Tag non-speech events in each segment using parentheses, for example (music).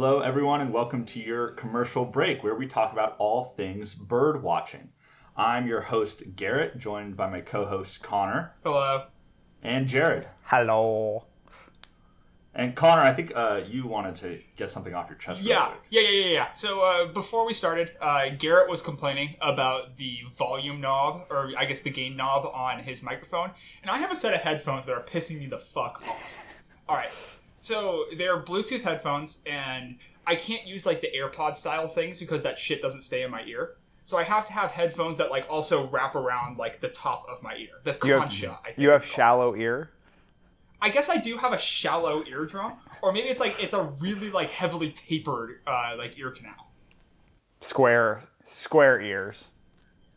Hello, everyone, and welcome to your commercial break where we talk about all things bird watching. I'm your host, Garrett, joined by my co host, Connor, Hello. and Jared. Hello. And Connor, I think uh, you wanted to get something off your chest. Yeah, yeah, yeah, yeah, yeah. So uh, before we started, uh, Garrett was complaining about the volume knob, or I guess the gain knob on his microphone, and I have a set of headphones that are pissing me the fuck off. All right, so they're Bluetooth headphones, and I can't use like the AirPod style things because that shit doesn't stay in my ear. So I have to have headphones that like also wrap around like the top of my ear, the You have, concha. I think you have called. shallow ear. I guess I do have a shallow eardrum, or maybe it's like it's a really like heavily tapered uh, like ear canal. Square square ears.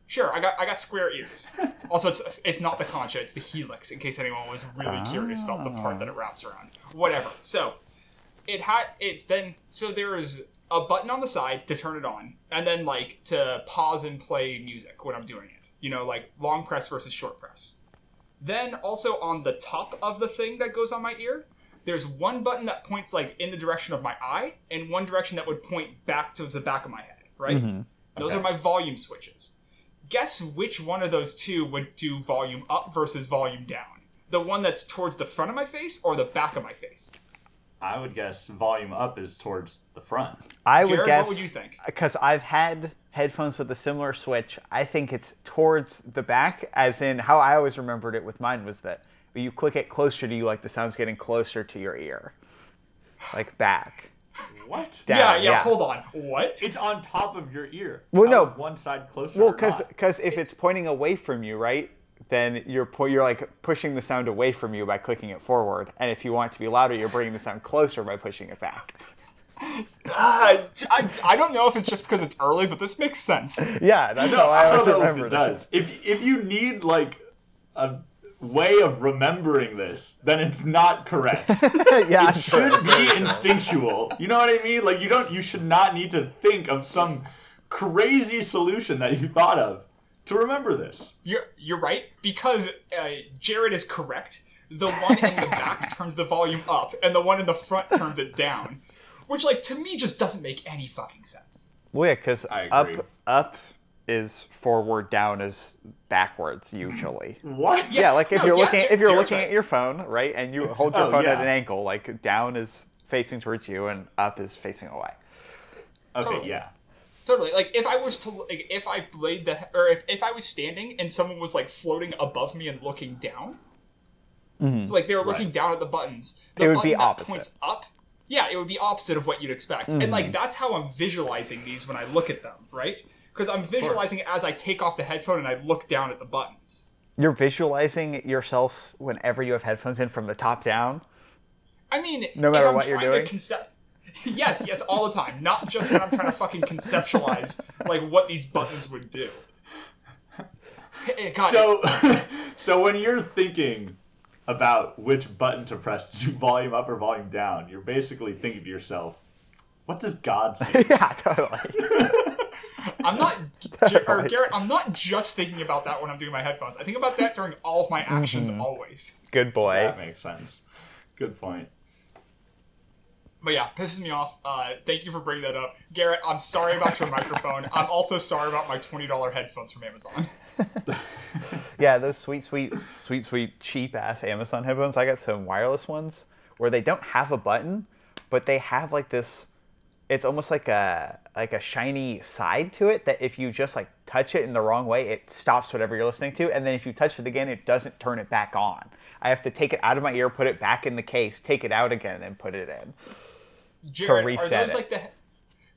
Sure, I got I got square ears. Also, it's it's not the concha; it's the helix. In case anyone was really curious about the part that it wraps around. Whatever. So it had it's then so there is a button on the side to turn it on, and then like to pause and play music when I'm doing it. You know, like long press versus short press. Then also on the top of the thing that goes on my ear, there's one button that points like in the direction of my eye, and one direction that would point back towards the back of my head. Right. Mm-hmm. Those Okay. are my volume switches guess which one of those two would do volume up versus volume down? The one that's towards the front of my face or the back of my face? I would guess volume up is towards the front. I would Jared, guess what would you think? because I've had headphones with a similar switch. I think it's towards the back, as in how I always remembered it with mine was that when you click it closer to you, like the sound's getting closer to your ear, like back. What? Down, yeah, yeah, yeah. hold on. What? It's on top of your ear. Well, How no. one side closer. Well, or because not? if it's pointing away from you, right? Then you're pu- you're like pushing the sound away from you by clicking it forward, and if you want it to be louder, you're bringing the sound closer by pushing it back. Uh, I, I don't know if it's just because it's early, but this makes sense. Yeah, that's No, how I I always don't remember it does. If if you need like a way of remembering this, then it's not correct. (laughs) yeah, it should be instinctual. You know what I mean? Like you don't you should not need to think of some crazy solution that you thought of to remember this. You're, you're right, because uh, Jared is correct. The one in the back (laughs) turns the volume up, and the one in the front turns it down. Which, like, to me just doesn't make any fucking sense. Well, yeah, because up up is forward, down is backwards usually. What? yeah, like if no, you're yeah, looking Ja- if you're Jared's looking right. at your phone, right, and you hold your Oh, phone at an angle, like down is facing towards you and up is facing away. Okay, Totally. yeah. Totally. Like if I was to, like, if I laid the, or if, if I was standing and someone was like floating above me and looking down, so like they were looking down at the buttons, the Mm-hmm. It would button be opposite. Mm-hmm. points up, yeah, it would be opposite of what you'd expect, and like that's how I'm visualizing these when I look at them, right? Because I'm visualizing it as I take off the headphone and I look down at the buttons. You're visualizing yourself whenever you have headphones in from the top down. I mean, No if matter I'm what you're doing? To concept- yes, yes, all the time. Not just when I'm trying to fucking conceptualize like what these buttons would do. God, So (laughs) so when you're thinking about which button to press to do volume up or volume down, you're basically thinking to yourself, what does God say? (laughs) yeah, totally. (laughs) I'm not, or Garrett. I'm not just thinking about that when I'm doing my headphones. I think about that during all of my actions, Mm-hmm. always. Good boy. that makes sense. Good point. But yeah, pisses me off. Uh, thank you for bringing that up, Garrett. I'm sorry about your microphone. I'm also sorry about my twenty dollar headphones from Amazon. (laughs) Yeah, those sweet, sweet, sweet, sweet, cheap ass Amazon headphones. I got some wireless ones where they don't have a button, but they have like this. It's almost like a like a shiny side to it that if you just like touch it in the wrong way, it stops whatever you're listening to, and then if you touch it again, it doesn't turn it back on. I have to take it out of my ear, put it back in the case, take it out again, and put it in. Jared, are reset those it. like the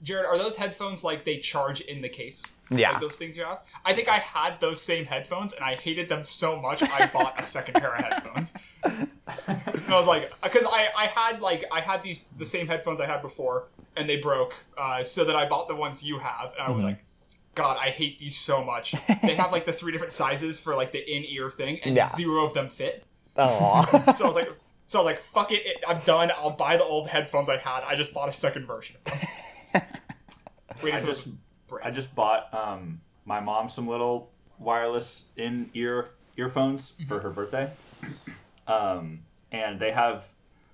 Jared, are those headphones like they charge in the case? Yeah. Like those things you have? I think I had those same headphones and I hated them so much I bought a second pair of headphones. and I was like, because I, I had like I had these the same headphones I had before and they broke, uh, so that I bought the ones you have and I Mm-hmm. was like. God, I hate these so much. They have like the three different sizes for like the in-ear thing, and Yeah. zero of them fit. Oh, So I was like, so like, fuck it, it, I'm done. I'll buy the old headphones I had. I just bought a second version of them. (laughs) Waiting I for just break. I just bought um, my mom some little wireless in ear earphones for her birthday, (clears throat) um, and they have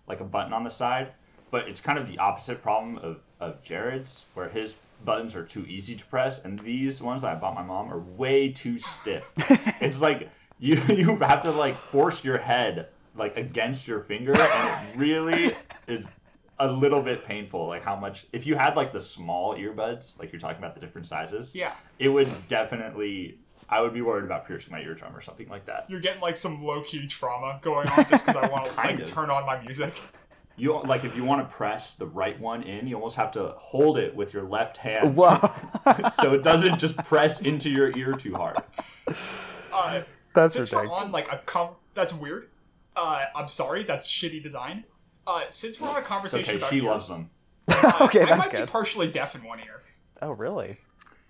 like a button on the side, but it's kind of the opposite problem of, of Jared's, where his buttons are too easy to press, and these ones that I bought my mom are way too stiff. (laughs) it's like you (laughs) you have to like force your head like against your finger, and it really (laughs) is a little bit painful. Like how much if you had like the small earbuds, like you're talking about the different sizes, Yeah. it would definitely. I would be worried about piercing my eardrum or something like that. You're getting like some low key trauma going on just because I want to (laughs) like of. turn on my music. You like if you want to press the right one in, you almost have to hold it with your left hand, Whoa. (laughs) so it doesn't just press into your ear too hard. Uh, That's since we're on like a com, that's weird. Uh, I'm sorry, that's shitty design. Uh, since we're on a conversation okay, about she ears, loves them. uh, (laughs) Okay, I might good. be partially deaf in one ear. Oh, really?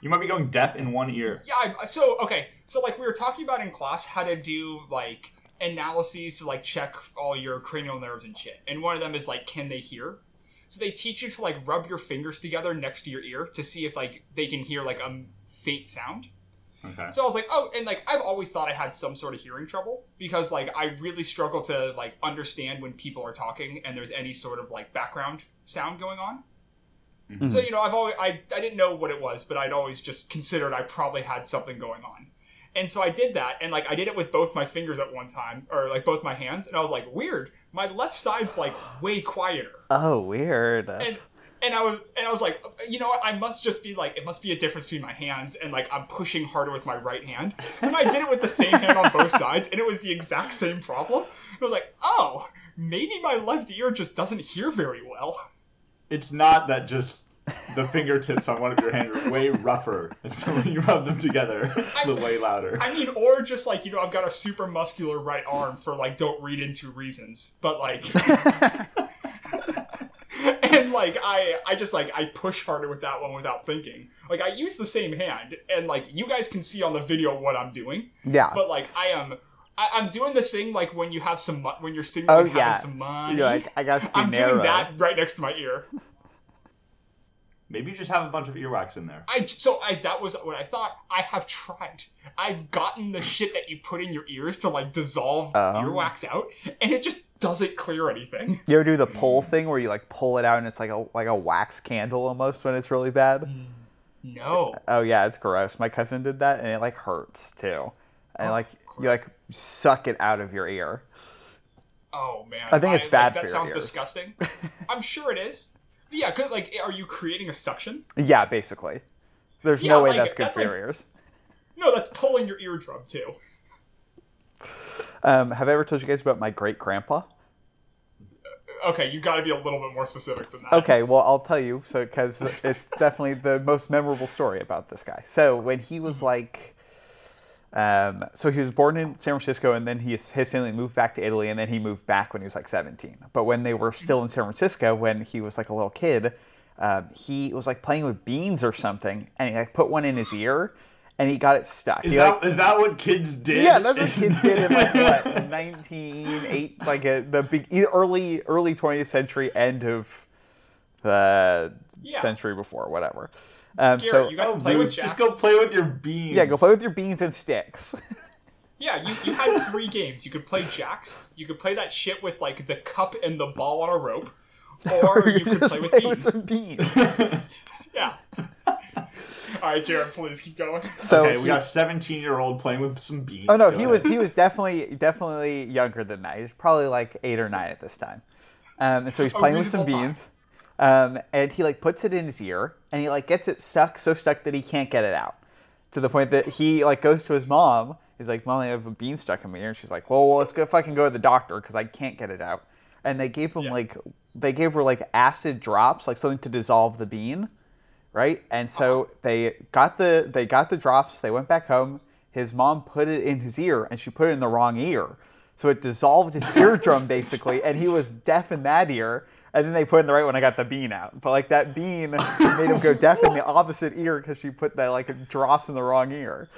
You might be going deaf in one ear. Yeah, I, so okay, so like we were talking about in class how to do like analyses to like check all your cranial nerves and shit, and one of them is like can they hear? So they teach you to like rub your fingers together next to your ear to see if like they can hear like a faint sound. Okay. So I was like, oh, and like I've always thought I had some sort of hearing trouble because like I really struggle to like understand when people are talking and there's any sort of like background sound going on. Mm-hmm. So you know, I've always I, I didn't know what it was, but I'd always just considered I probably had something going on. And so I did that, and like I did it with both my fingers at one time, or like both my hands, and I was like, weird. My left side's like way quieter Oh, weird. and and I was and I was like, you know what? I must just be like, it must be a difference between my hands, and like I'm pushing harder with my right hand. So then I did it with the same hand on both sides, and it was the exact same problem. I was like, oh, maybe my left ear just doesn't hear very well. It's not that just the fingertips on one of your hands are way rougher, and so when you rub them together, it's way louder. I mean, or just like you know, I've got a super muscular right arm for like don't read into reasons, but like. (laughs) and like I, I just like I push harder with that one without thinking. Like I use the same hand, and like you guys can see on the video what I'm doing. yeah. but like I am, I, I'm doing the thing like when you have some when you're sitting Oh, like, having yeah. some money. You're like, I got (laughs) I'm narrow. doing that right next to my ear. Maybe you just have a bunch of earwax in there. I so I that was what I thought. I have tried. I've gotten the shit that you put in your ears to like dissolve Oh. earwax out, and it just doesn't clear anything. You ever do the pull thing where you like pull it out and it's like a like a wax candle almost when it's really bad? Mm, no. Oh yeah, it's gross. My cousin did that and it like hurts too. And Oh, like you like suck it out of your ear. Oh man. I think it's like, bad that for your sounds ears. disgusting. (laughs) I'm sure it is. Yeah, good. Like, are you creating a suction? Yeah, basically. There's Yeah, no way like, that's good that's for your ears. No, that's pulling your eardrum too. Um, have I ever told you guys about my great grandpa? Okay, you got to be a little bit more specific than that. Okay, well, I'll tell you, so because it's definitely the most memorable story about this guy. So when he was like, um, so he was born in San Francisco, and then he his family moved back to Italy, and then he moved back when he was like 17. But when they were still in San Francisco, when he was like a little kid, um, he was like playing with beans or something, and he like put one in his ear, and he got it stuck. Is He, that like- is that what kids did? yeah, that's what kids did in like what (laughs) 1908, like a, the big early early 20th century, end of the Yeah. century before, whatever. Um, Garrett, so you got Oh, to play with jacks. just go play with your beans. yeah, go play with your beans and sticks. (laughs) Yeah, you, you had three games. You could play jacks. You could play that shit with like the cup and the ball on a rope, (laughs) or you could play with play beans. some beans. (laughs) Yeah. All right, Jared, please keep going. So okay, we he- got a 17 year old playing with some beans. oh no, Go he ahead. was he was definitely definitely younger than that. He was probably like eight or nine at this time. Um, and so he's playing with some beans. time. Um, and he like puts it in his ear and he like gets it stuck so stuck that he can't get it out. To the point that he like goes to his mom he's like mom i have a bean stuck in my ear and she's like well, well let's go fucking go to the doctor because i can't get it out. And they gave him Yeah. like they gave her like acid drops like something to dissolve the bean right? And so Uh-huh. they got the they got the drops they went back home. His mom put it in his ear and she put it in the wrong ear. So it dissolved his eardrum basically and he was deaf in that ear and then they put in the right one. I got the bean out, but like that bean made him go (laughs) deaf in the opposite ear because she put that like drops in the wrong ear.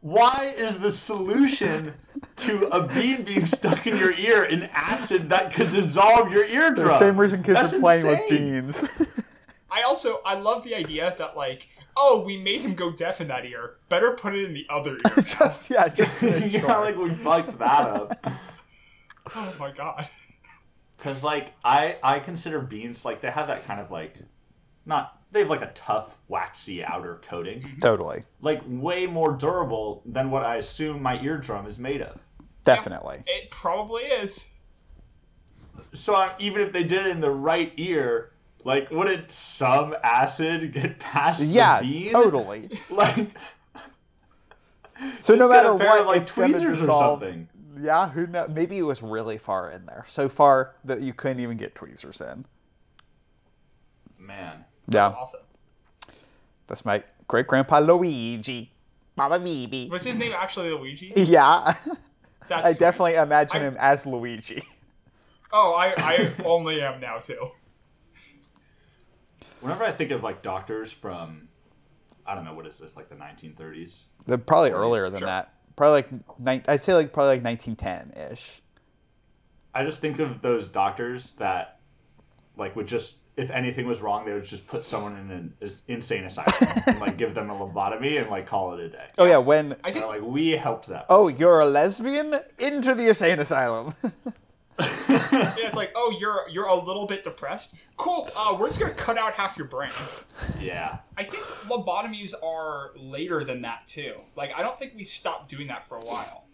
Why is the solution to a bean being stuck in your ear an acid that could dissolve your eardrum? The same reason kids That's are playing with beans. (laughs) I also I love the idea that like oh we made him go deaf in that ear. Better put it in the other ear. (laughs) just yeah, just to make yeah, sure. like we fucked that up. oh my god. Because like I I consider beans like they have that kind of like not they have like a tough waxy outer coating, mm-hmm. Totally. like way more durable than what I assume my eardrum is made of. Definitely. It probably is. So I, even if they did it in the right ear, like wouldn't some acid get past Yeah, the bean? totally. (laughs) Like So no matter what, like, it's going to or dissolve. Something. Yeah, who knows? Maybe it was really far in there, so far that you couldn't even get tweezers in. man. Yeah, Awesome. that's my great grandpa Luigi. Mama Bibi. Was his name actually Luigi? Yeah, (laughs) I definitely imagine I- him as Luigi. Oh, I, I only am now too. Whenever I think of like doctors from, I don't know what is this like the 1930s. They're probably earlier than Sure. that. Probably like nine, I'd say like probably like 1910 ish. I just think of those doctors that, like, would just if anything was wrong, they would just put someone in an insane asylum and like give them a lobotomy and like call it a day. Oh yeah, when I think They're like, we helped them. oh you're a lesbian into the insane asylum. (laughs) (laughs) yeah, it's like, oh, you're you're a little bit depressed. Cool. Uh, we're just gonna cut out half your brain. Yeah. I think lobotomies are later than that too. Like, I don't think we stopped doing that for a while.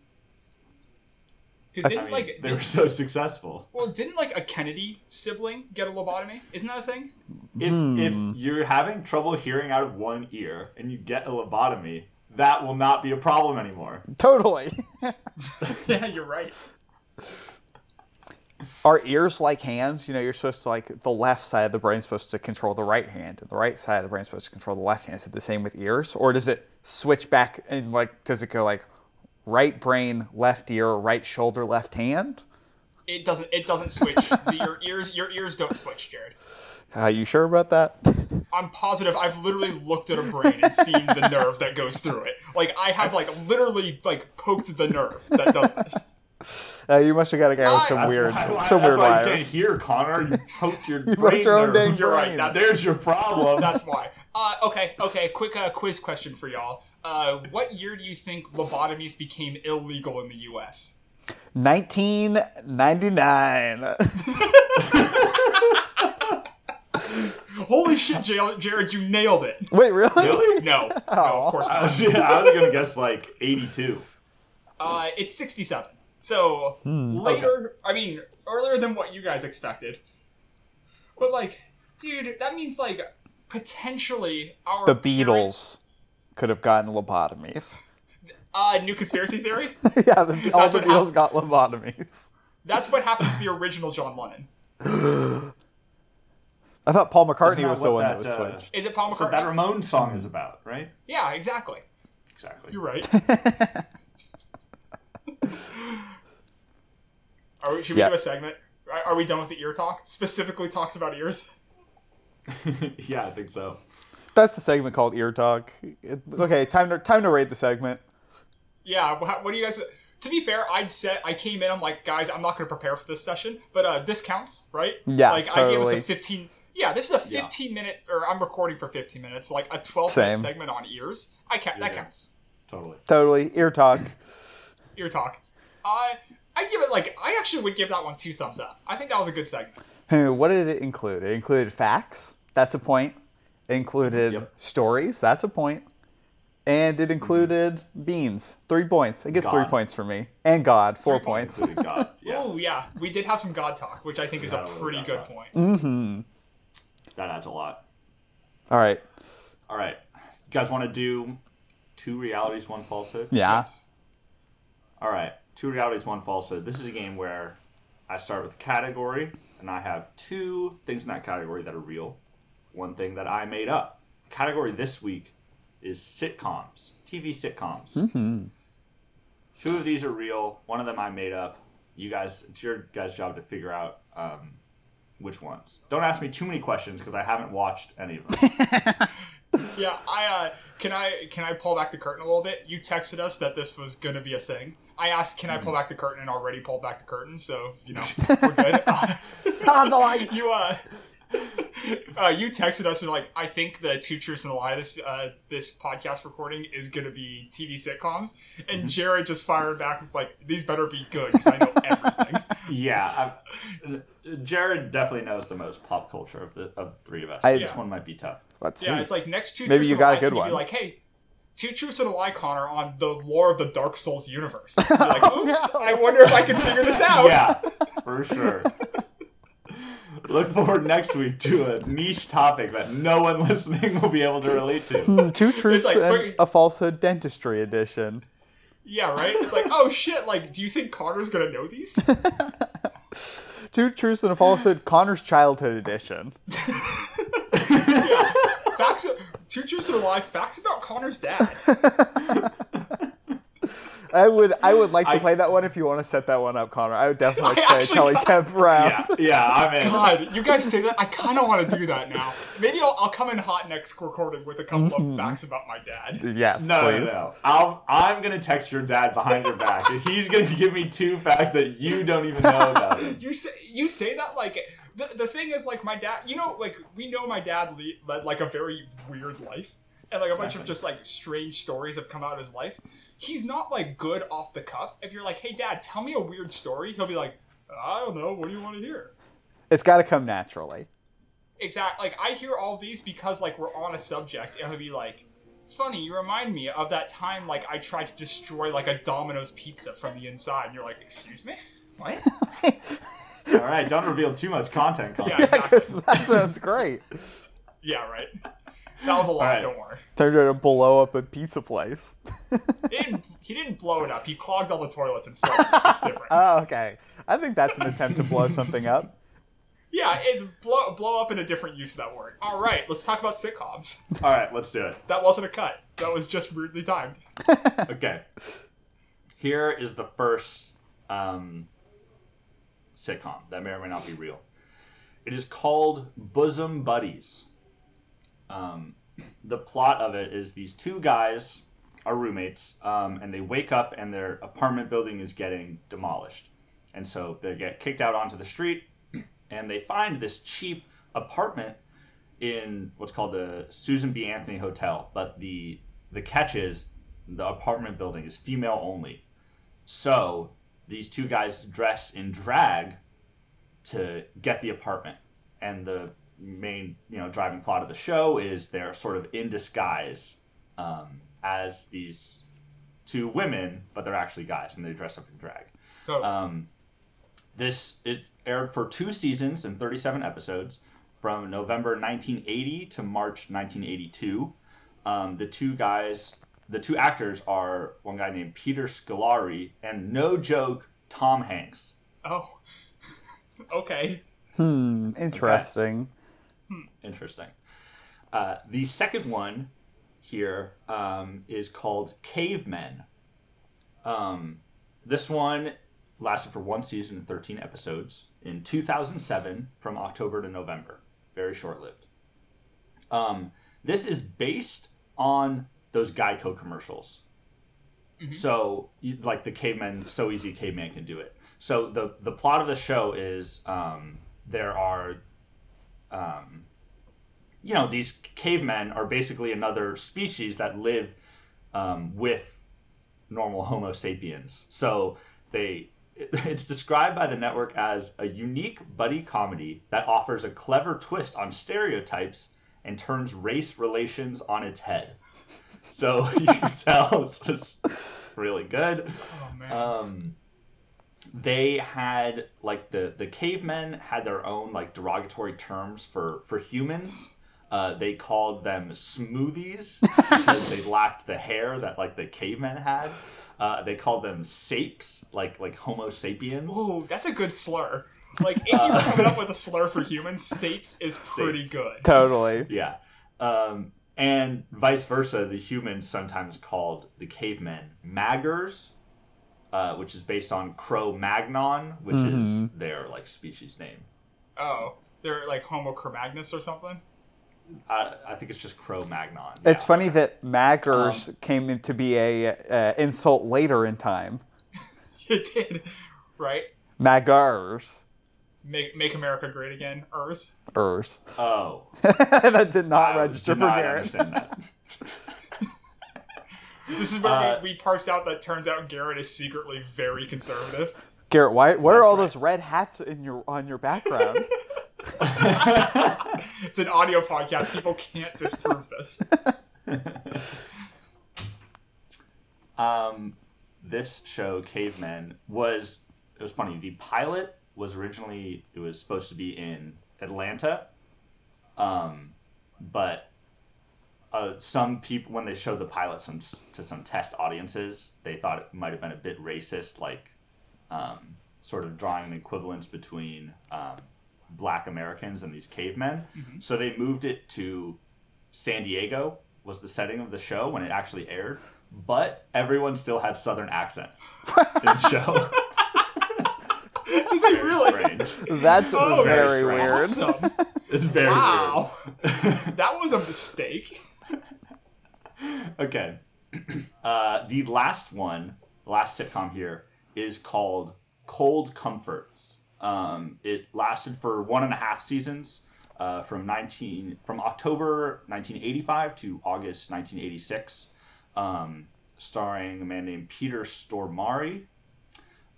Because didn't mean, like they did- were so successful. well, didn't like a Kennedy sibling get a lobotomy? Isn't that a thing? If, if you're having trouble hearing out of one ear and you get a lobotomy, that will not be a problem anymore. totally. (laughs) yeah, you're right. Are ears like hands? You know, you're supposed to like the left side of the brain is supposed to control the right hand, and the right side of the brain is supposed to control the left hand. Is it the same with ears, or does it switch back and like does it go like right brain, left ear, right shoulder, left hand? It doesn't. It doesn't switch. The, your ears. Your ears don't switch, Jared. Are you sure about that? (laughs) I'm positive. I've literally looked at a brain and seen the nerve that goes through it. Like I have like literally like poked the nerve that does this. Uh, you must have got a guy with Why? some That's weird, why, why, some that's weird why you can't hear, Connor. You (laughs) poked your You brain poked your own nerve. dang You're right, brain. that's- There's your problem. (laughs) That's why. Uh, okay, okay. Quick uh, quiz question for y'all. Uh, what year do you think lobotomies became illegal in the U.S.? 1999. (laughs) Holy shit, Jared, you nailed it. Wait, really? really? No, no, of course I not. was, I was gonna guess like 82. Uh, it's 67. So later, I mean, earlier than what you guys expected. But like, dude, that means like potentially our The parents- Beatles could have gotten lobotomies. (laughs) Uh, new conspiracy theory. (laughs) yeah, the, all That's the what Beatles got lobotomies. That's what happened to the (laughs) original John Lennon. I thought Paul McCartney was the one that, that, was uh, switched. Is it Paul McCartney? that Ramon song is about, right? yeah, exactly. Exactly. You're right. Are we, should we Yeah. do a segment? Are, are we done with the ear talk? Specifically talks about ears. (laughs) yeah, I think so. That's the segment called Ear Talk. It- okay, time to time to rate the segment. Yeah. What, what do you guys? To be fair, I'd said I came in. I'm like, guys, I'm not going to prepare for this session, but uh, this counts, right? Yeah, Like I gave us a 15. Yeah, this is a 15 minute, or I'm recording for 15 minutes, like a 12 Same. minute segment on ears. I can't. That counts. Totally. Totally, Ear Talk. Ear talk. I I give it like I actually would give that one two thumbs up. I think that was a good segment. What did it include? It included facts. That's a point. It included Yep. stories. That's a point. And it included mm-hmm. beans. Three points. It gets three points for me. And God, four Three points. points. God. (laughs) Yeah, Oh yeah, we did have some God talk, which I think is a pretty good that. point. Mm-hmm. that adds a lot. All right. All right, you guys want to do two realities, one falsehood? Yeah. Yes. All right, two realities, one falsehood. This is a game where I start with a category, and I have two things in that category that are real, one thing that I made up. Category this week is sitcoms, TV sitcoms. Mm-hmm. Two of these are real. One of them I made up. You guys, it's your guys' job to figure out um, which ones. Don't ask me too many questions because I haven't watched any of them. (laughs) Yeah, I uh, can I can I pull back the curtain a little bit? You texted us that this was gonna be a thing. I asked, can I pull back the curtain, and already pulled back the curtain, so you know (laughs) we're good. (laughs) Light. (laughs) you uh, (laughs) uh, you texted us and like, I think the two truths and a lie this uh, this podcast recording is gonna be TV sitcoms, and Mm-hmm. Jared just fired back with like, these better be good because I know everything. (laughs) Yeah, I, Jared definitely knows the most pop culture of the of the three of us. I- this one might be tough. Let's yeah, see. it's like next two. Maybe you got a good can you one. Be like, hey, two truths and a lie, Connor, on the lore of the Dark Souls universe. (laughs) You're like, oops, I wonder if I can figure this out. Yeah, for sure. Look forward next week to a niche topic that no one (laughs) listening will be able to relate to. Hmm, two truths like, and a falsehood dentistry edition. Yeah, right. It's like, oh shit. Like, do you think Connor's gonna know these? (laughs) Two truths and a falsehood. Connor's childhood edition. (laughs) facts. Two truths and a lie. Facts about Connor's dad. I would I would like to I- play that one if you want to set that one up, Connor. I would (laughs) definitely like I play actually Kelly got- Kemp (laughs) round. Yeah, yeah, I'm in. God, you guys say that. I kind of want to do that now. Maybe I'll, I'll come in hot next recording with a couple of mm-hmm. facts about my dad. Yes, No, no, please. no. I'll, I'm gonna text your dad behind your back. and (laughs) He's gonna give me two facts that you don't even know about. Him. You say you say that like the, the thing is like my dad. You know, like we know my dad le- led like a very weird life, and like a bunch of just like strange stories have come out of his life. He's not like good off the cuff. If you're like, hey dad, tell me a weird story, he'll be like, I don't know. What do you want to hear? It's got to come naturally. Exactly. Like I hear all these because like we're on a subject, and he'll be like, "Funny, you remind me of that time like I tried to destroy like a Domino's pizza from the inside." And you're like, "Excuse me, what?" (laughs) All right, don't reveal too much content. Colin. Yeah, exactly. that sounds great. (laughs) Yeah, right. That was a lot. Alright. Don't worry. Turned out to blow up a pizza place. He didn't. He didn't blow it up. He clogged all the toilets and flooded. (laughs) It's different. Oh, okay. I think that's an attempt to blow something up. yeah, it blow blow up in a different use of that word. All right, let's talk about sitcoms. All right, let's do it. That wasn't a cut. That was just rudely timed. (laughs) Okay. Here is the first um, sitcom that may or may not be real. It is called Bosom Buddies. Um, the plot of it is these two guys are roommates, um, and they wake up and their apartment building is getting demolished. And so they get kicked out onto the street, and they find this cheap apartment in what's called the Susan B. Anthony Hotel. But the the catch is the apartment building is female only. So these two guys dress in drag to get the apartment. And the main, you know, driving plot of the show is they're sort of in disguise um, as these two women, but they're actually guys and they dress up in drag. So, Um, this it aired for two seasons and 37 episodes from November 1980 to March 1982. Um, the two guys, the two actors are one guy named Peter Scolari and no joke Tom Hanks. oh, (laughs) okay. Hmm, interesting. Interesting. Uh, the second one here um, is called Cavemen. Um, this one lasted for one season and 13 episodes in 2007 from October to November. Very short lived. Um, this is based on those Geico commercials. So, like the caveman, so easy caveman can do it. So the the plot of the show is um, there are um, you know, these cavemen are basically another species that live um, with normal Homo sapiens. So they, (laughs) it's described by the network as a unique buddy comedy that offers a clever twist on stereotypes and turns race relations on its head. So (laughs) you can (laughs) tell it's just really good. Oh man. Um, they had like the the cavemen had their own like derogatory terms for for humans. Uh, they called them smoothies (laughs) because they lacked the hair that like the cavemen had. Uh, they called them sapes, like like Homo sapiens. Ooh, that's a good slur. Like, (laughs) if you were coming up with a slur for humans, sapes is pretty Sapes. good. Totally. Yeah. Um, and vice versa, the humans sometimes called the cavemen maggers, uh, which is based on Cro-Magnon, which is their like species name. Oh, they're like Homo Cremagnus or something? I, I think it's just Cro-Magnon. It's funny that maggers came to be a uh, insult later in time. (laughs) It did, right? Maggers. Make Make America Great Again. Ers. Ers. Oh, (laughs) that did not I register did for not Garrett. understand that. (laughs) This is where Uh, we, we parsed out that turns out Garrett is secretly very conservative. Garrett, why? What are all those red hats in your on your background? (laughs) It's an audio podcast. People can't disprove this. (laughs) um, this show, Cavemen, was it was funny. The pilot was originally it was supposed to be in Atlanta, um, but uh, some people when they showed the pilot some to some test audiences, they thought it might have been a bit racist, like um, sort of drawing an equivalence between um, Black Americans and these cavemen. So they moved it to San Diego was the setting of the show when it actually aired, but everyone still had Southern accents (laughs) in the show. Very really? strange. That's Oh, very very weird. Awesome. (laughs) It's very Wow. weird. (laughs) That was a mistake. Okay. (clears throat) Uh, the last one, last sitcom here, is called Cold Comforts. Um, it lasted for one and a half seasons, uh, from 19 from October 1985 to August 1986, um, starring a man named Peter Stormare.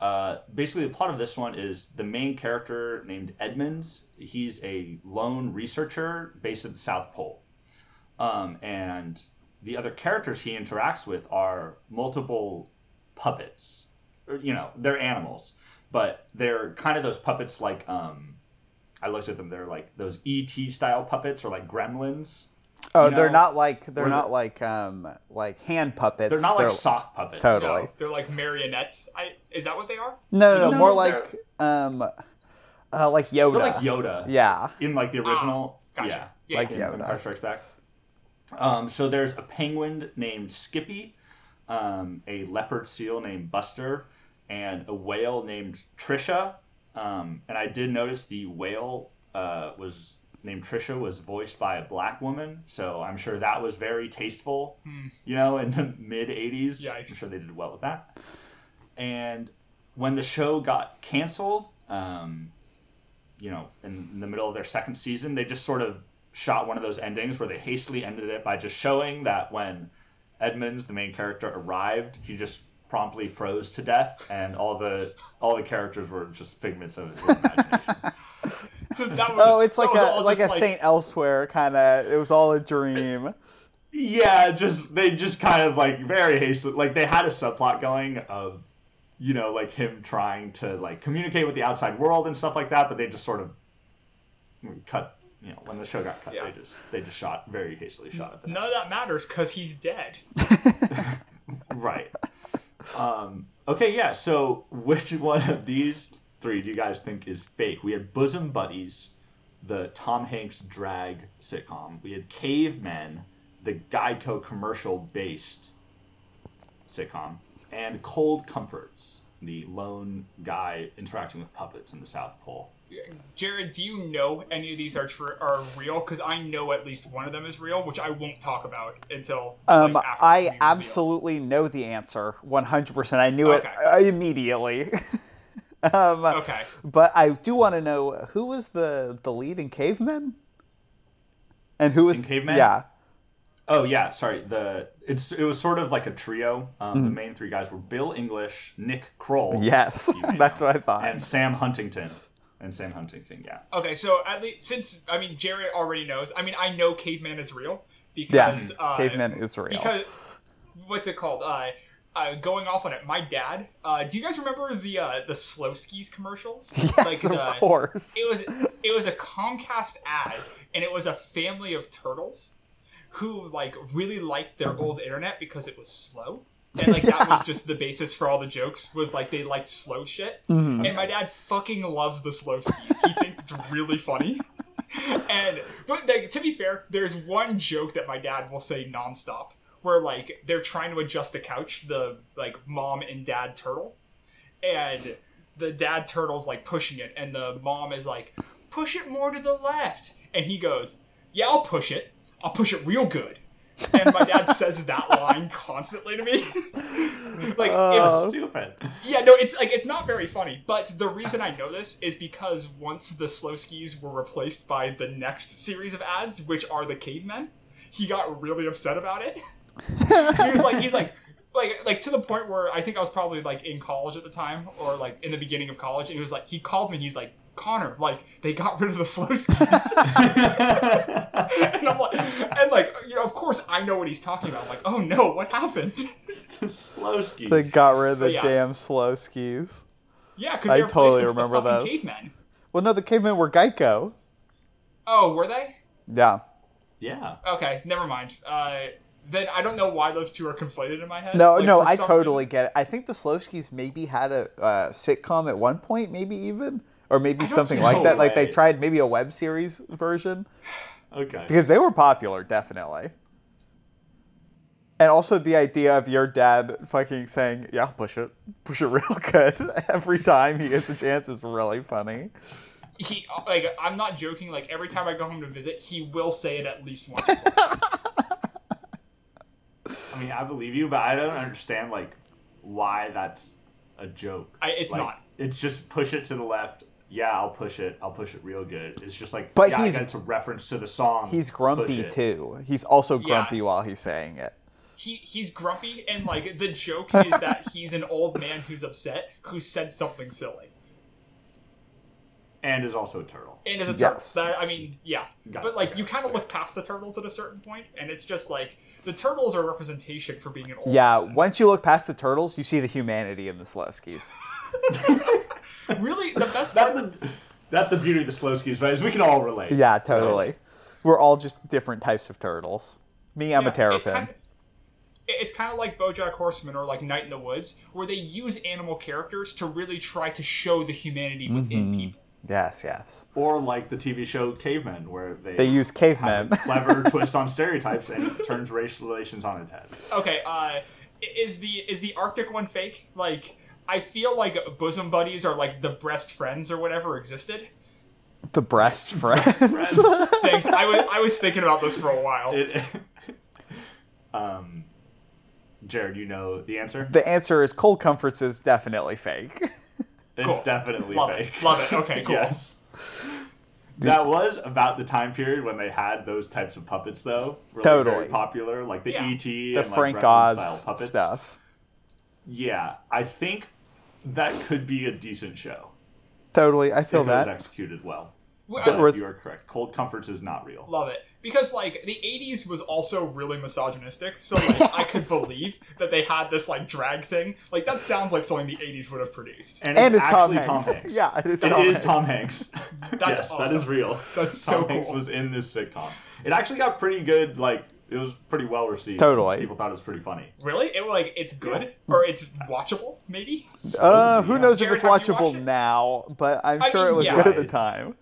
Uh, basically, the plot of this one is the main character named Edmonds. He's a lone researcher based at the South Pole, um, and the other characters he interacts with are multiple puppets. Or, you know, they're animals, but they're kind of those puppets like um, I looked at them. They're like those ET style puppets or like gremlins. Oh, You they're not like they're where not the- like um like hand puppets. They're not like sock puppets. Totally. No, they're like marionettes. I is that what they are? no, no, no, No, more like um uh, like Yoda. They're like Yoda. Yeah. in like the original. gotcha. Yeah, Yeah, Like in Yoda. Empire Strikes Back. Um, so there's a penguin named Skippy, um, a leopard seal named Buster, and a whale named Trisha. Um, and I did notice the whale uh, was named Trisha was voiced by a black woman, so I'm sure that was very tasteful. You know, in the mid '80s, I'm sure they did well with that. And when the show got canceled, um, you know, in, in the middle of their second season, they just sort of shot one of those endings where they hastily ended it by just showing that when Edmonds, the main character, arrived, he just promptly froze to death, and all the all the characters were just figments of his imagination. (laughs) So that was, Oh, it's like was a all like a just, Saint Elsewhere kind of. It was all a dream. yeah, just they just kind of like very hastily, like they had a subplot going of, you know, like him trying to like communicate with the outside world and stuff like that, but they just sort of cut. You know, when the show got cut, Yeah. they just they just shot very hastily shot at them. None of that matters because he's dead. (laughs) (laughs) Right. Um, okay, yeah. So, which one of these three do you guys think is fake? We had Bosom Buddies, the Tom Hanks drag sitcom. We had Cavemen, the Geico commercial based sitcom, and Cold Comforts, the lone guy interacting with puppets in the South Pole. Jared, do you know any of these are tr- are real? Because I know at least one of them is real, which I won't talk about until Um, like, after we I reveal. absolutely know the answer, 100%. I knew Okay. it (laughs) uh, immediately. (laughs) um, Okay. But I do want to know who was the the lead in Cavemen, and who was In Cavemen? Yeah, Oh yeah, sorry. The it's it was sort of like a trio. Um, The main three guys were Bill English, Nick Kroll, (laughs) yes, that's know, what I thought. and Sam Huntington. And Sam Huntington, yeah. Okay, so at least since I mean Jared already knows. I mean I know caveman is real because yes, uh, Cavemen is real. because what's it called? Uh, uh, going off on it, my dad. Uh, do you guys remember the uh, the Slowskis commercials? (laughs) yes, of the, course. It was it was a Comcast ad, and it was a family of turtles who like really liked their old internet because it was slow. And like that was (laughs) just the basis for all the jokes was like they liked slow shit. Mm-hmm. And my dad fucking loves the Slowskis. He thinks it's really funny. (laughs) And but like, to be fair, there's one joke that my dad will say nonstop where like they're trying to adjust a couch, the like mom and dad turtle, and the dad turtle's like pushing it, and the mom is like, "Push it more to the left," and he goes, "Yeah, I'll push it. I'll push it real good." and my dad (laughs) says that line constantly to me. (laughs) like, Oh. if, Stupid. yeah, no, it's like it's not very funny. But the reason I know this is because once the Slowskis were replaced by the next series of ads, which are the cavemen, he got really upset about it. he was like, he's like. Like, like to the point where I think I was probably like in college at the time, or like in the beginning of college, and he was like, he called me. He's like, Connor, like they got rid of the slow skis. (laughs) (laughs) and I'm like, and like, you know, of course I know what he's talking about. I'm like, oh no, what happened? Slowski. They got rid of the yeah. damn Slowskis. yeah, because I totally them with the remember fucking those. cavemen. Well, no, the cavemen were Geico. Oh, were they? Yeah. Yeah. Okay, never mind. Uh, then I don't know why those two are conflated in my head. No, Like, no, I totally reason- get it. I think the Slowskis maybe had a uh, sitcom at one point, maybe even, or maybe something like no that. Like they tried maybe a web series version Okay. because they were popular, definitely. And also the idea of your dad fucking saying, "Yeah, I'll push it, push it (laughs) real good" (laughs) every time he gets a chance is really funny. he like I'm not joking. Like every time I go home to visit, he will say it at least once. (laughs) I mean, I believe you, but I don't understand like why that's a joke. I- it's Like, not. It's just push it to the left. Yeah, I'll push it. I'll push it real good. It's just like, But yeah, he's- it's a reference to the song. He's grumpy too. He's also Yeah. grumpy while he's saying it. he he's grumpy, and like the joke is that (laughs) he's an old man who's upset who said something silly, and is also a turtle. and is a turtle. Yes. That, I mean, yeah, Got but it. like you kind of look past the turtles at a certain point, and it's just like the turtles are a representation for being an old. Yeah, person. once you look past the turtles, you see the humanity in the Slowskis. (laughs) (laughs) really the (laughs) best That's part. the that's the beauty of the Slowskis, right? Is we can all relate. Yeah, totally. We're all just different types of turtles. Me, I'm a Yeah, terrapin. It's kind, of, it's kind of like BoJack Horseman or like Night in the Woods, where they use animal characters to really try to show the humanity within Mm-hmm. people. Yes, yes. Or like the TV show Cavemen, where they They use have cavemen. a (laughs) clever twist on stereotypes and turns racial relations on its head. Okay, uh, is the is the Arctic one fake? Like, I feel like bosom buddies are like the best friends or whatever existed. the breast friends. (laughs) Thanks. I was I was thinking about this for a while. It, (laughs) um, Jared, you know the answer. the answer is cold comforts is definitely fake. It's Cool. definitely Love fake. it. Love it. Okay, (laughs) cool. yes. That was about the time period when they had those types of puppets, though. Really Totally. Very popular, like the Yeah. ET the and Frank like Gremlin style Oz puppets. stuff. Yeah, I think that could be a decent show Totally, I if feel it was that. executed well. Well, was- you are correct. Cold Comforts is not real. love it because like the 80s was also really misogynistic so like (laughs) i could believe that they had this like drag thing like that sounds like something the 80s would have produced And, And it's it's Tom actually Hanks. (laughs) Yeah, it is It Tom is Hanks. Tom Hanks. (laughs) That's yes, awesome. is real. That's Tom so Hanks cool. was in this sitcom. It actually got pretty good. Like it was pretty well received. Totally. People thought it was pretty funny. really it like it's good or it's watchable maybe Uh, who Yeah. knows Jared, if it's watchable it? now, but I'm I sure mean, it was yeah. good at the time.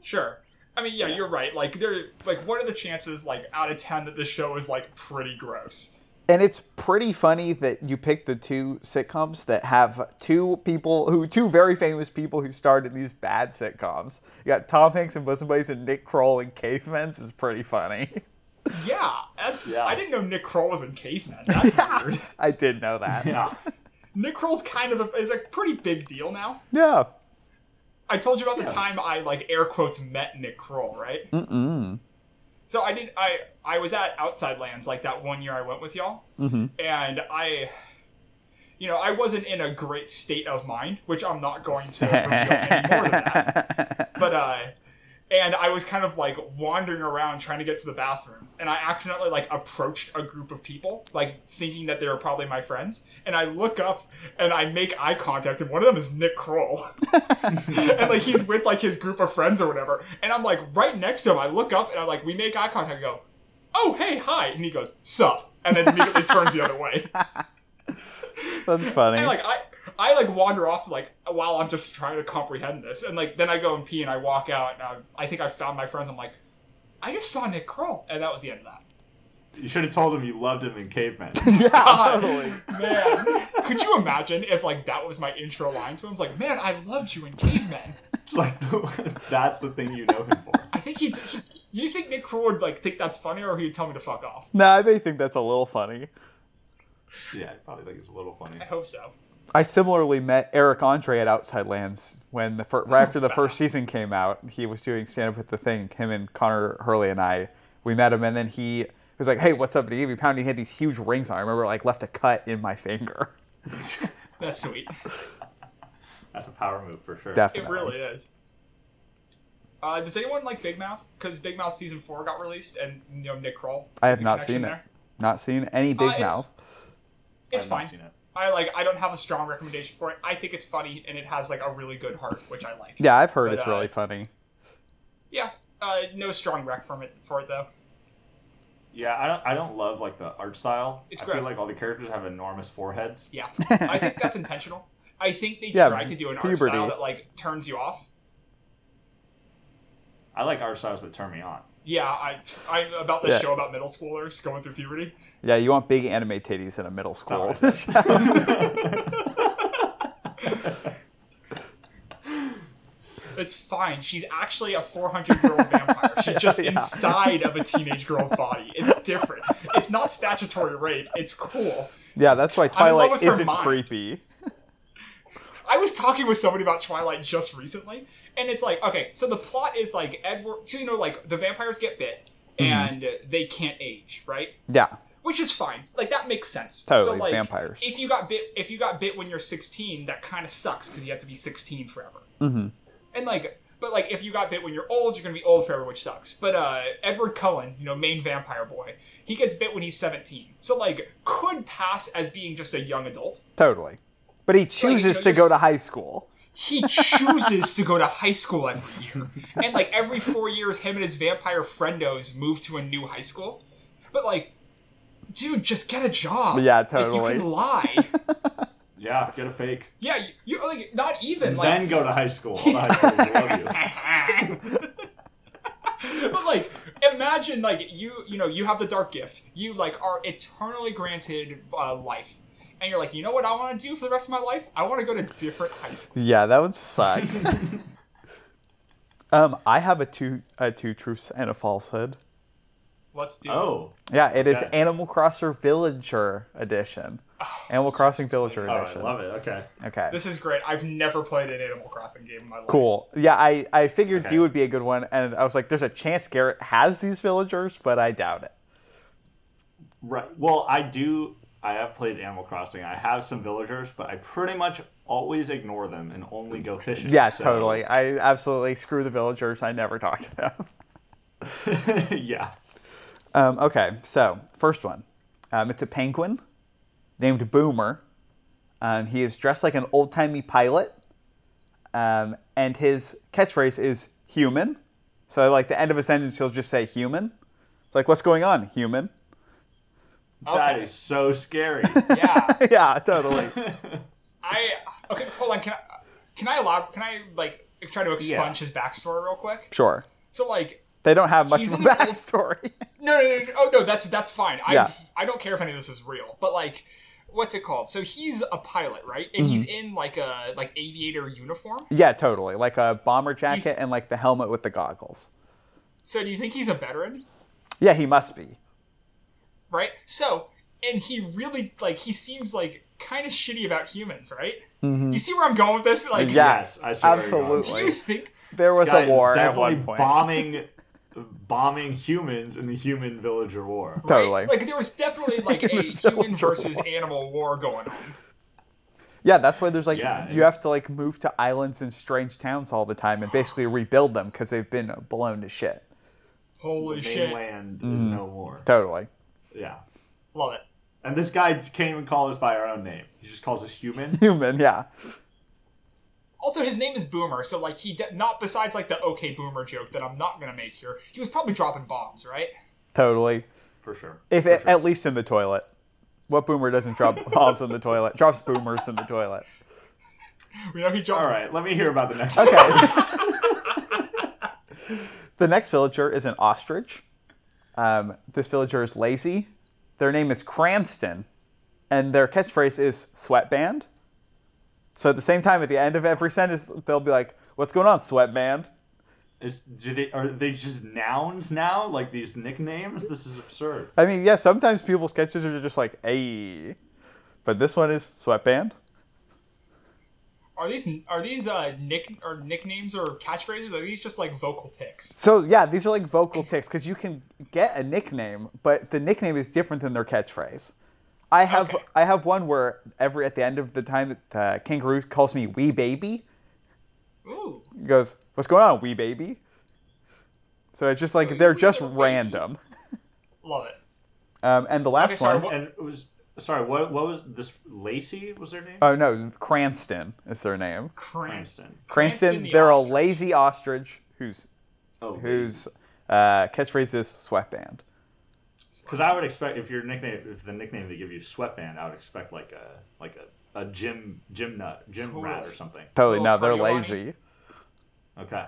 sure i mean yeah, you're right like there like what are the chances like out of 10 that this show is like pretty gross And it's pretty funny that you picked the two sitcoms that have two people who two very famous people who starred in these bad sitcoms. You got Tom Hanks and Bosom Buddies and Nick Kroll and Cavemen's is pretty funny. (laughs) yeah that's Yeah. i didn't know nick kroll was in caveman that's (laughs) weird I did know that. Yeah. (laughs) nick kroll's kind of a, is a pretty big deal now Yeah. I told you about the time I like air quotes met Nick Kroll, right? Mm-mm. So I did. I I was at Outside Lands like that one year I went with y'all, mm-hmm. and I, you know, I wasn't in a great state of mind, which I'm not going to reveal any more than that. (laughs) But uh, and I was kind of like wandering around trying to get to the bathrooms, and I accidentally like approached a group of people, like thinking that they were probably my friends, and I look up and I make eye contact, and one of them is Nick Kroll (laughs) and like he's with like his group of friends or whatever. And I'm like right next to him. I look up and I'm like, we make eye contact. and go, oh hey hi, and he goes sup, and then immediately turns the other way. (laughs) That's funny. And like I. I like wander off to like while I'm just trying to comprehend this, and like then I go and pee and I walk out and I, I think I found my friends. I'm like, I just saw Nick Kroll, and that was the end of that. You should have told him you loved him in Cavemen. (laughs) yeah, God, totally. man, could you imagine if like that was my intro line to him? It's like, man, I loved you in Cavemen. It's like (laughs) that's the thing you know him for. I think he, he Do you think Nick Kroll would like think that's funny, or he'd tell me to fuck off? No, I may think that's a little funny. Yeah, I probably think it's a little funny. I hope so. I similarly met Eric Andre at Outside Lands when the fir- right after the first (laughs) season came out. He was doing stand up with the thing. Him and Connor Hurley and I, we met him, and then he was like, "Hey, what's up?" And he gave me a pound. He had these huge rings on. I remember like left a cut in my finger. (laughs) That's sweet. (laughs) That's a power move for sure. Definitely, It really is. Uh, does anyone like Big Mouth? Because Big Mouth season four got released, and you know Nick Kroll. I have not seen it. there. Not seen any Big Uh, Mouth. It's I've not fine. Seen it. I like. I don't have a strong recommendation for it. I think it's funny, and it has like a really good heart, which I like. Yeah, I've heard But, it's uh, really funny. Yeah. Uh, no strong rec from it for it though. Yeah, I don't. I don't love like the art style. It's I gross. feel like all the characters have enormous foreheads. Yeah, I think that's (laughs) intentional. I think they Yeah, tried to do an art puberty. style that like turns you off. I like art styles that turn me on. Yeah, I I about the Yeah. show about middle schoolers going through puberty. Yeah, you want big anime titties in a middle school. (laughs) It's fine. She's actually a 400 year old vampire. She's (laughs) just Yeah. inside of a teenage girl's body. It's different. It's not statutory rape. It's cool. yeah, that's why Twilight isn't creepy. I was talking with somebody about Twilight just recently, and it's like, okay, so the plot is like Edward, you know, like the vampires get bit Mm-hmm. and they can't age, right? Yeah, Which is fine. Like that makes sense. so Totally, like vampires. if you got bit if you got bit when you're 16, that kind of sucks because you have to be 16 forever. Mm-hmm. And like but like if you got bit when you're old, you're gonna be old forever, which sucks. But uh Edward Cullen, you know, main vampire boy, he gets bit when he's 17. So like could pass as being just a young adult. totally. But he chooses know, to go to high school. He chooses to go to high school every year. And like every four years, him and his vampire friendos move to a new high school. But like, dude, just get a job. Yeah, Like, totally. you can lie. (laughs) Yeah, get a fake. yeah, you, you like not even like. then go to high school. All high schools will love you. (laughs) but like, imagine like you you know you have the dark gift. You like are eternally granted uh, life. And you're like, you know what I want to do for the rest of my life? I want to go to different high schools. Yeah, that would suck. (laughs) (laughs) um, I have a two a two truths and a falsehood. Let's do. it. Oh, Yeah, it is Okay. Animal Crossing Villager edition. Animal Crossing Villager all right, edition. love it. Okay. Okay. This is great. I've never played an Animal Crossing game in my life. Cool. Yeah, I, I figured Okay. you would be a good one, and I was like, there's a chance Garrett has these villagers, but I doubt it. Right. Well, I do. I have played Animal Crossing. I have some villagers, but I pretty much always ignore them and only go fishing. Yeah, so- totally. I absolutely screw the villagers. I never talk to them. (laughs) (laughs) yeah. Um, okay, so first one. Um, it's a penguin named Boomer. Um, he is dressed like an old timey pilot, um, and his catchphrase is human. So, like the end of a sentence, he'll just say human. It's like, what's going on, human? That Okay. is so scary. (laughs) Yeah. (laughs) yeah, totally. (laughs) I okay. Hold on. Can I can I allow? Can I like try to expunge his backstory real quick? Sure. So like. They don't have much of a in an old- backstory. No, no, no, no. Oh no, that's that's fine. I Yeah. I don't care if any of this is real, but like, what's it called? So he's a pilot, right? And he's Mm-hmm. in like a like aviator uniform. yeah, totally. Like a bomber you- jacket and like the helmet with the goggles. So do you think he's a veteran? Yeah, he must be. Right. So and he really like he seems like kind of shitty about humans, right? You see where I'm going with this? Like, Mm-hmm. Yeah. yes, I see where do you think? There was a is war at definitely one point. bombing, bombing humans in the human villager war. Totally. Right? Like there was definitely (laughs) like a human versus animal war going on. Yeah, that's why there's like Yeah, you and- have to like move to islands and strange towns all the time and basically rebuild them because they've been blown to shit. Holy shit! Mainland Mm-hmm. is no more. Totally. Yeah. Love it. And this guy can't even call us by our own name. He just calls us human. (laughs) Human, yeah. Also, his name is Boomer, so like he de- not besides like the okay Boomer joke that I'm not gonna make here. He was probably dropping bombs, right? Totally. For sure. If For it, sure. at least in the toilet. What boomer doesn't drop (laughs) bombs in the toilet? Drops boomers in the toilet. We know he dropped. All right, let me hear about the next. Okay. (laughs) the next villager is an ostrich. Um, this villager is lazy. Their name is Cranston, and their catchphrase is sweatband. So at the same time, at the end of every sentence, they'll be like, "What's going on, sweatband?" Is, do they are they just nouns now? Like these nicknames? This is absurd. I mean, yeah, sometimes people's sketches are just like, "Hey," but this one is sweatband. Are these are these uh nick or nicknames or catchphrases? Are these just like vocal tics? So yeah, these are like vocal tics because you can get a nickname, but the nickname is different than their catchphrase. I have Okay. I have one where every at the end of the time the uh, kangaroo calls me wee baby, Ooh. he goes, "What's going on, wee baby?" So it's just like they're just random. Love it. Um, and the last Okay, sorry, one, what- And it was sorry. What what was this? Lacey was their name? oh no, Cranston is their name. Cranston. Cranston, the they're ostrich. a lazy ostrich who's oh, whose uh, catchphrase is sweatband. Because I would expect if your nickname, if the nickname they give you sweatband, I would expect like a like a, a gym gym nut, gym rat or something. Totally, no, they're Freddy lazy. Okay.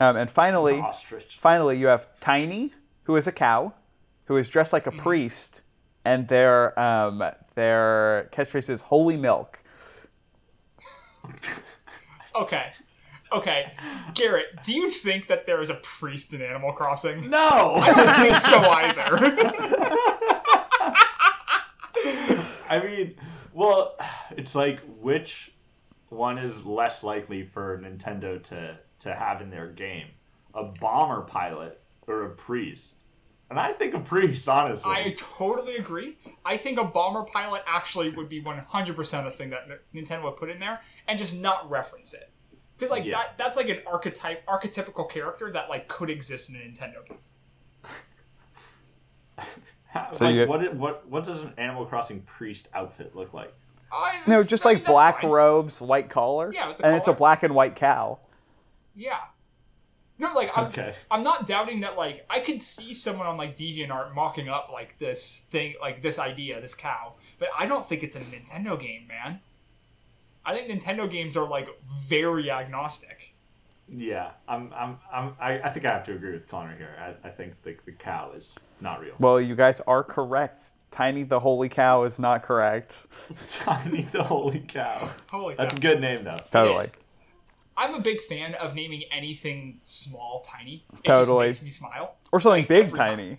Um, and finally, Ostrich. finally, you have Tiny, who is a cow, who is dressed like a priest, and their um, their catchphrase is "Holy milk." Okay. Okay. Garrett, do you think that there is a priest in Animal Crossing? No. (laughs) I don't think so either. (laughs) I mean, well, it's like which one is less likely for Nintendo to to have in their game, a bomber pilot or a priest? And I think a priest, honestly. I totally agree. I think a bomber pilot actually would be 100% a thing that Nintendo would put in there and just not reference it. Because like Yeah. that that's like an archetype archetypical character that like could exist in a Nintendo game. (laughs) How- So like, you- what, what what does an Animal Crossing priest outfit look like? I, No, just I like mean, black fine. robes, white collar, Yeah, with the and it's a black and white cow. Yeah. No, like I'm, Okay. I'm not doubting that. Like I could see someone on like DeviantArt mocking up like this thing, like this idea, this cow. But I don't think it's a Nintendo game, man. I think Nintendo games are like very agnostic. Yeah, I'm I'm, I'm I, I think I have to agree with Connor here. I, I think the, the cow is not real. Well, you guys are correct. Tiny the holy cow is not correct. (laughs) Tiny the holy cow. Holy cow. That's a good name though. Totally. I'm a big fan of naming anything small tiny. It Totally. just makes me smile. Or something Like, big, every time. tiny.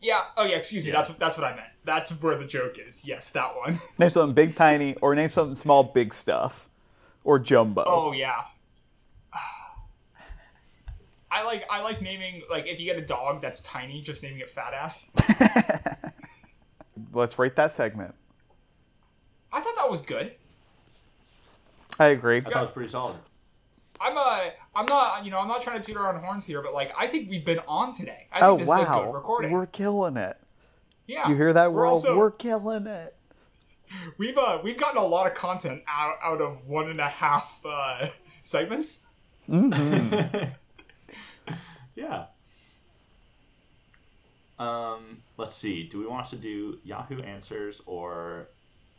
Yeah. Oh yeah. Excuse me. Yeah. That's that's what I meant. That's where the joke is. Yes, that one. (laughs) Name something big, tiny, or name something small, big stuff, or jumbo. Oh yeah. (sighs) I like I like naming like if you get a dog that's tiny, just naming it fat ass. (laughs) Let's rate that segment. I thought that was good. I agree. I thought it was pretty solid. I'm a I'm not you know I'm not trying to toot our own horns here, but like I think we've been on today. I think Oh this is a good wow, recording. we're killing it. yeah, You hear that, We're world? also We're killing it. we've uh we've gotten a lot of content out out of one and a half uh, segments. (laughs) Yeah. Um, let's see. Do we want to do Yahoo Answers or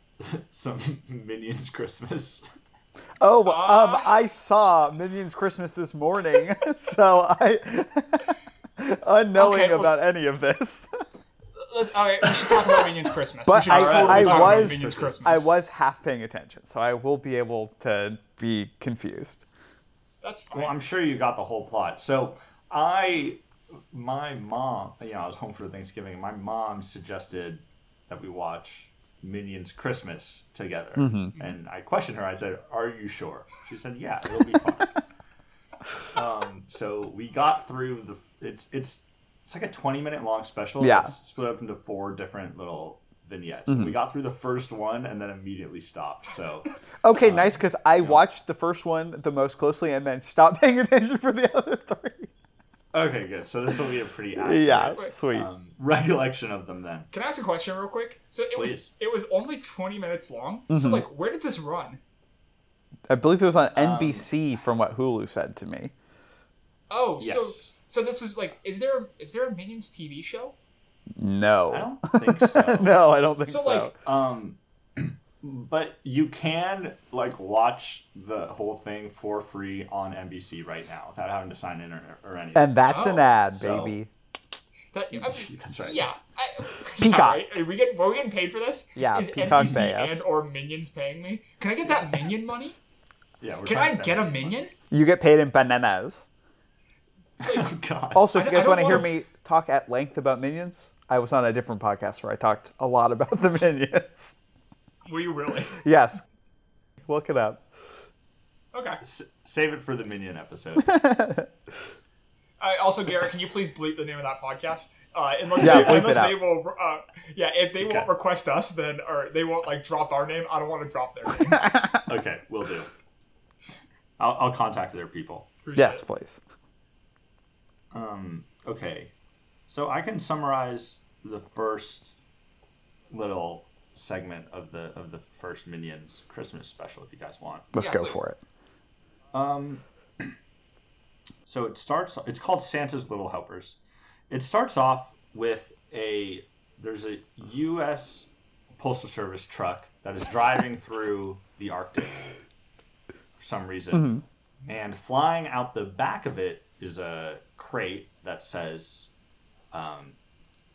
(laughs) some (laughs) Minions Christmas? Oh, um. I saw Minions Christmas this morning, (laughs) so I, (laughs) unknowing Okay, about any of this. (laughs) All right, we should talk about Minions Christmas. we But should I, totally I talk about was, Minions I was half paying attention, so I will be able to be confused. That's fine. Well, I'm sure you got the whole plot. So I, my mom, you know, I was home for Thanksgiving. My mom suggested that we watch Minions Christmas together, mm-hmm. and I questioned her. I said, "Are you sure?" She said, "Yeah, it'll be fun." (laughs) um, so we got through the. It's it's it's like a 20 minute long special. Yeah. It's split up into four different little vignettes. And we got through the first one and then immediately stopped. So. (laughs) Okay, um, nice, because I watched the first one the most closely and then stopped (laughs) paying attention for the other three. Okay, good. So this will be a pretty (laughs) accurate Yeah, sweet. um, recollection of them then. Can I ask a question real quick? So it was it was only twenty minutes long. So Mm-hmm. like, where did this run? I believe it was on Um, NBC, from what Hulu said to me. Oh, so so this is like, is there is there a Minions TV show? No. I don't think so. (laughs) no, I don't think So so. like, Um, but you can like watch the whole thing for free on NBC right now without having to sign in or, or anything. and that's an Oh, ad, so- baby. that, I mean, (laughs) That's right. yeah. I, (laughs) Peacock. Yeah, right? Are we getting were we getting paid for this? Yeah, Is Peacock NBC pay us. and or Minions paying me? Can I get that Minion money? (laughs) Yeah. we're Can I get a spend minion? You get paid in bananas. money. Oh, God. Also, if I you guys want to hear me talk at length about minions, I was on a different podcast where I talked a lot about the minions. Were you really? (laughs) yes. Look it up. Okay. S- save it for the minion episode. (laughs) Uh, also, Garrett, can you please bleep the name of that podcast? Uh, unless Yeah, they, unless they will, uh, yeah, if they won't request us, then or they won't like drop our name. I don't want to drop their name. (laughs) okay, we'll do. I'll, I'll contact their people. Appreciate Yes, it. please. Um, okay. So I can summarize the first little segment of the of the first Minions Christmas special if you guys want. Let's Yeah, go please. for it. Um, (clears throat) so it starts. It's called Santa's Little Helpers. It starts off with a there's a U.S. Postal Service truck that is driving (laughs) through the Arctic for some reason, and flying out the back of it is a crate that says um,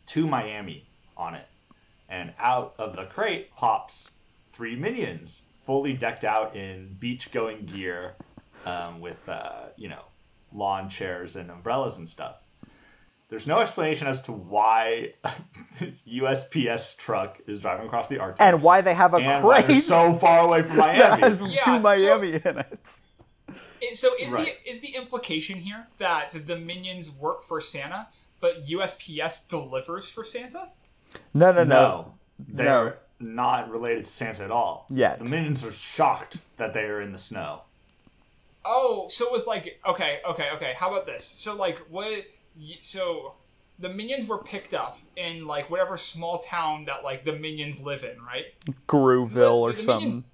"To Miami" on it, and out of the crate pops three minions, fully decked out in beach-going gear, um, with uh, you know lawn chairs and umbrellas and stuff. There's no explanation as to why (laughs) this USPS truck is driving across the Arctic And why they have a and crate so far away from (laughs) that Miami. has Yeah, to so- in it. It- So is Right. the is the implication here that the minions work for Santa, but USPS delivers for Santa? No, no, no. No, they're No. not related to Santa at all. Yeah. The minions are shocked that they are in the snow. Oh, so it was like okay, okay, okay. How about this? So like what? So the minions were picked up in like whatever small town that like the minions live in, right? Grooville or The- the something. minions-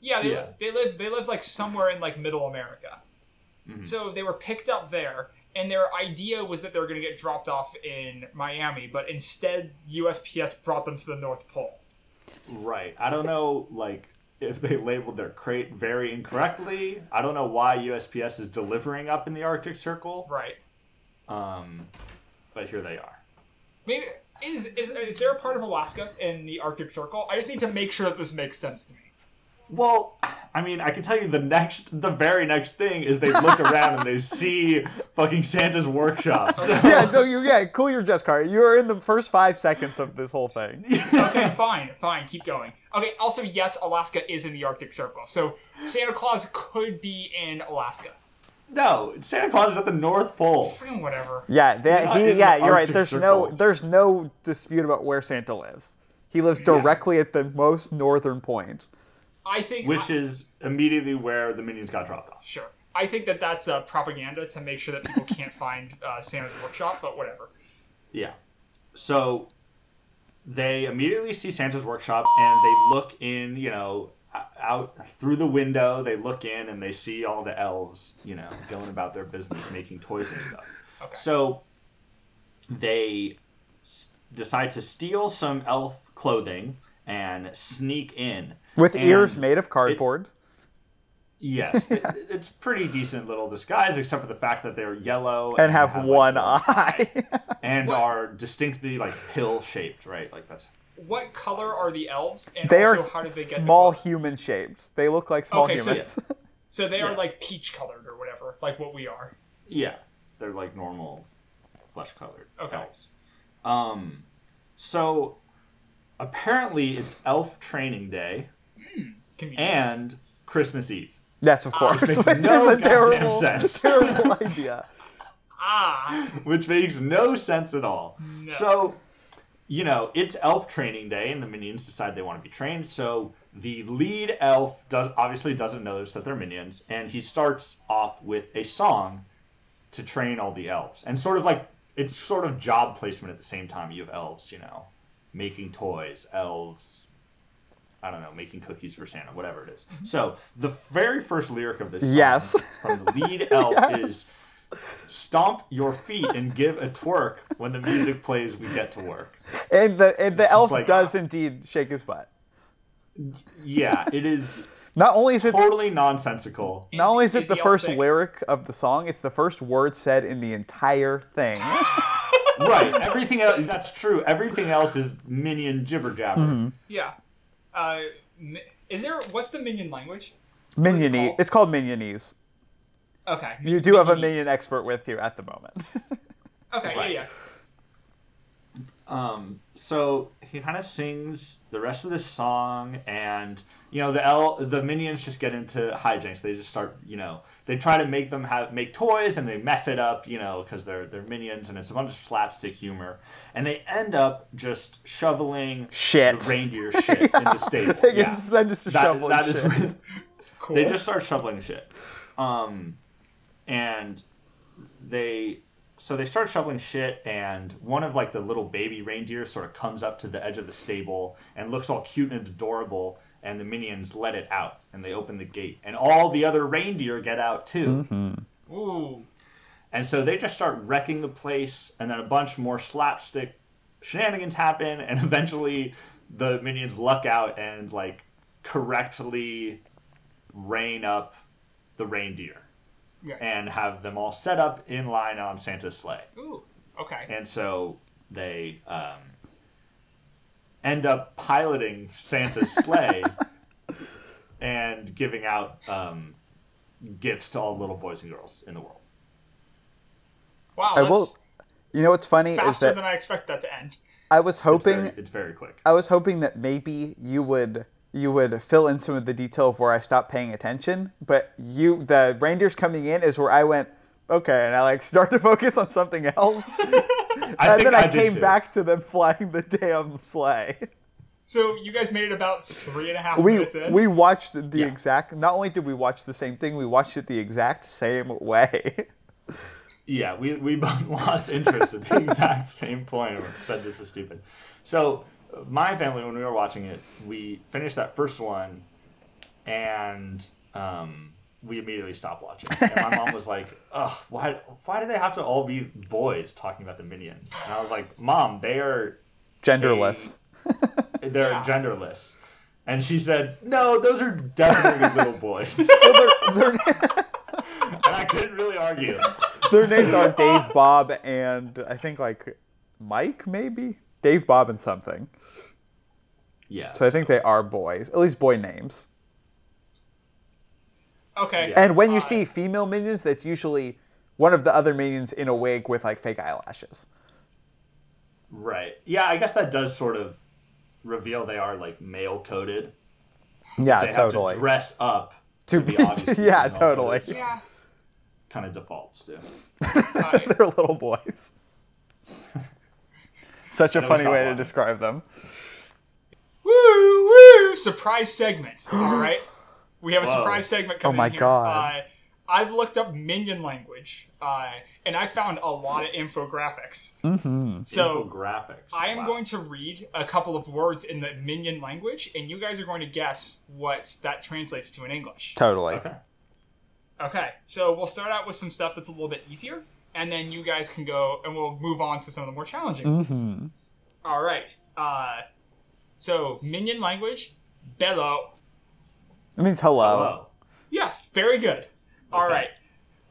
Yeah, they, Yeah. they live they live like somewhere in like middle America. Mm-hmm. So they were picked up there, and their idea was that they were going to get dropped off in Miami, but instead USPS brought them to the North Pole. Right. I don't know, like, if they labeled their crate very incorrectly. I don't know why USPS is delivering up in the Arctic Circle. Right. Um, but here they are. Maybe is, is is there a part of Alaska in the Arctic Circle? I just need to make sure that this makes sense to me. Well, I mean, I can tell you the next, the very next thing is they look around and they (laughs) see fucking Santa's workshop. So, yeah, no, you yeah, cool your jets car. You're in the first five seconds of this whole thing. (laughs) Okay, fine, fine, keep going. Okay, also yes, Alaska is in the Arctic Circle, so Santa Claus could be in Alaska. no, Santa Claus is at the North Pole. Fucking whatever. Yeah, that, he, yeah, you're right. Arctic There's no there's no dispute about where Santa lives. He lives directly at the most northern point. I think Which I- is immediately where the minions got dropped off. Sure. I think that that's uh, propaganda to make sure that people (laughs) can't find uh, Santa's workshop, but whatever. Yeah. So they immediately see Santa's workshop and they look in, you know, out through the window. They look in and they see all the elves, you know, going about their business, making toys and stuff. Okay. So they s- decide to steal some elf clothing and sneak in. With And ears made of cardboard. Yes, it, it's pretty decent little disguise, except for the fact that they're yellow and have like, one eye. (laughs) and What? are distinctly like pill shaped, right? Like that's What color are the elves, and they also are how did they get small the human shaped. They look like small Okay, so- humans. So they are (laughs) Yeah. like peach colored or whatever, like what we are. Yeah, they're like normal flesh colored Okay. elves. Um, so apparently it's elf training day Convenient. and Christmas Eve, yes, of course. makes Which no is a terrible, sense. terrible idea. ah, which makes no sense at all. No. So, you know, it's elf training day, and the minions decide they want to be trained. So the lead elf does obviously doesn't notice that they're minions, and he starts off with a song to train all the elves, and sort of like it's sort of job placement at the same time. You have elves, you know, making toys, elves. I don't know, making cookies for Santa, whatever it is. Mm-hmm. So the very first lyric of this song Yes. from the (laughs) lead elf is stomp your feet and give a twerk when the music plays we get to work And the and the elf like- does uh, indeed shake his butt. yeah it is (laughs) Not only is it totally nonsensical not only is it Is the the first thick? lyric of the song, it's the first word said in the entire thing. (laughs) right everything else that's true everything else is minion jibber jabber Mm-hmm. yeah. Uh, is there? What's the minion language? Minionese. called? It's called Minionese. Okay. You do have a minion expert with you at the moment. (laughs) Okay, Right. yeah, yeah. Um, so he kind of sings the rest of the song, and you know the L, the minions just get into hijinks. They just start, you know, they try to make them have make toys, and they mess it up, you know, because they're they're minions, and it's a bunch of slapstick humor, and they end up just shoveling Shit. the reindeer shit (laughs) in the stable. They yeah. just- then That- shoveling that is shit. what- Cool. they just start shoveling shit. Um, and they so they start shoveling shit and one of like the little baby reindeer sort of comes up to the edge of the stable and looks all cute and adorable and the minions let it out and they open the gate and all the other reindeer get out too. Mm-hmm. Ooh. and so they just start wrecking the place, and then a bunch more slapstick shenanigans happen, (laughs) and eventually the minions luck out and like correctly rein up the reindeer Yeah. and have them all set up in line on Santa's sleigh. Ooh. Okay. And so they um, end up piloting Santa's sleigh (laughs) and giving out um, gifts to all the little boys and girls in the world. Wow, I will. You know what's funny is that than I expect that to end. I was It's hoping very, it's very quick. I was hoping that maybe you would you would fill in some of the detail of where I stopped paying attention, but you the reindeers coming in is where I went okay, and I like start to focus on something else, (laughs) I and think then I, I came back to them flying the damn sleigh. So you guys made it about three and a half We minutes in. we watched the Yeah. exact. Not only did we watch the same thing, we watched it the exact same way. (laughs) Yeah, we, we both (laughs) lost interest at the exact same point and said this is stupid. So, my family, when we were watching it, we finished that first one and um, we immediately stopped watching. And my mom was like, (laughs) Ugh, why, why do they have to all be boys talking about the minions? And I was like, Mom, they are Genderless. (laughs) they're Yeah. genderless. And she said, No, those are definitely (laughs) little boys. Well, their, their, and I couldn't really argue. their names are Dave, Bob, and I think like Mike, maybe Dave, Bob, and something. Yeah. So I think they are boys, at least boy names. okay. Yeah. And when you Uh, see female minions, that's usually one of the other minions in a wig with like fake eyelashes. Right. Yeah, I guess that does sort of reveal they are like male coded. Yeah, They totally. have to dress up To to be be- (laughs) obviously yeah, totally. coded. Yeah. Kind of defaults to. Uh, (laughs) They're little boys. (laughs) Such a funny saw way to describe them. woo woo! Surprise segment. (gasps) All right. We have a Whoa. surprise segment coming Oh my here. God. Uh, I've looked up minion language, uh, and I found a lot of infographics. Mm-hmm. So Infographics. I am Wow. going to read a couple of words in the minion language, and you guys are going to guess what that translates to in English. Totally. Okay. Okay, so we'll start out with some stuff that's a little bit easier, and then you guys can go, and we'll move on to some of the more challenging ones. All right. Uh, so minion language, bello. It means hello. Hello. Yes, very good. All Okay. right.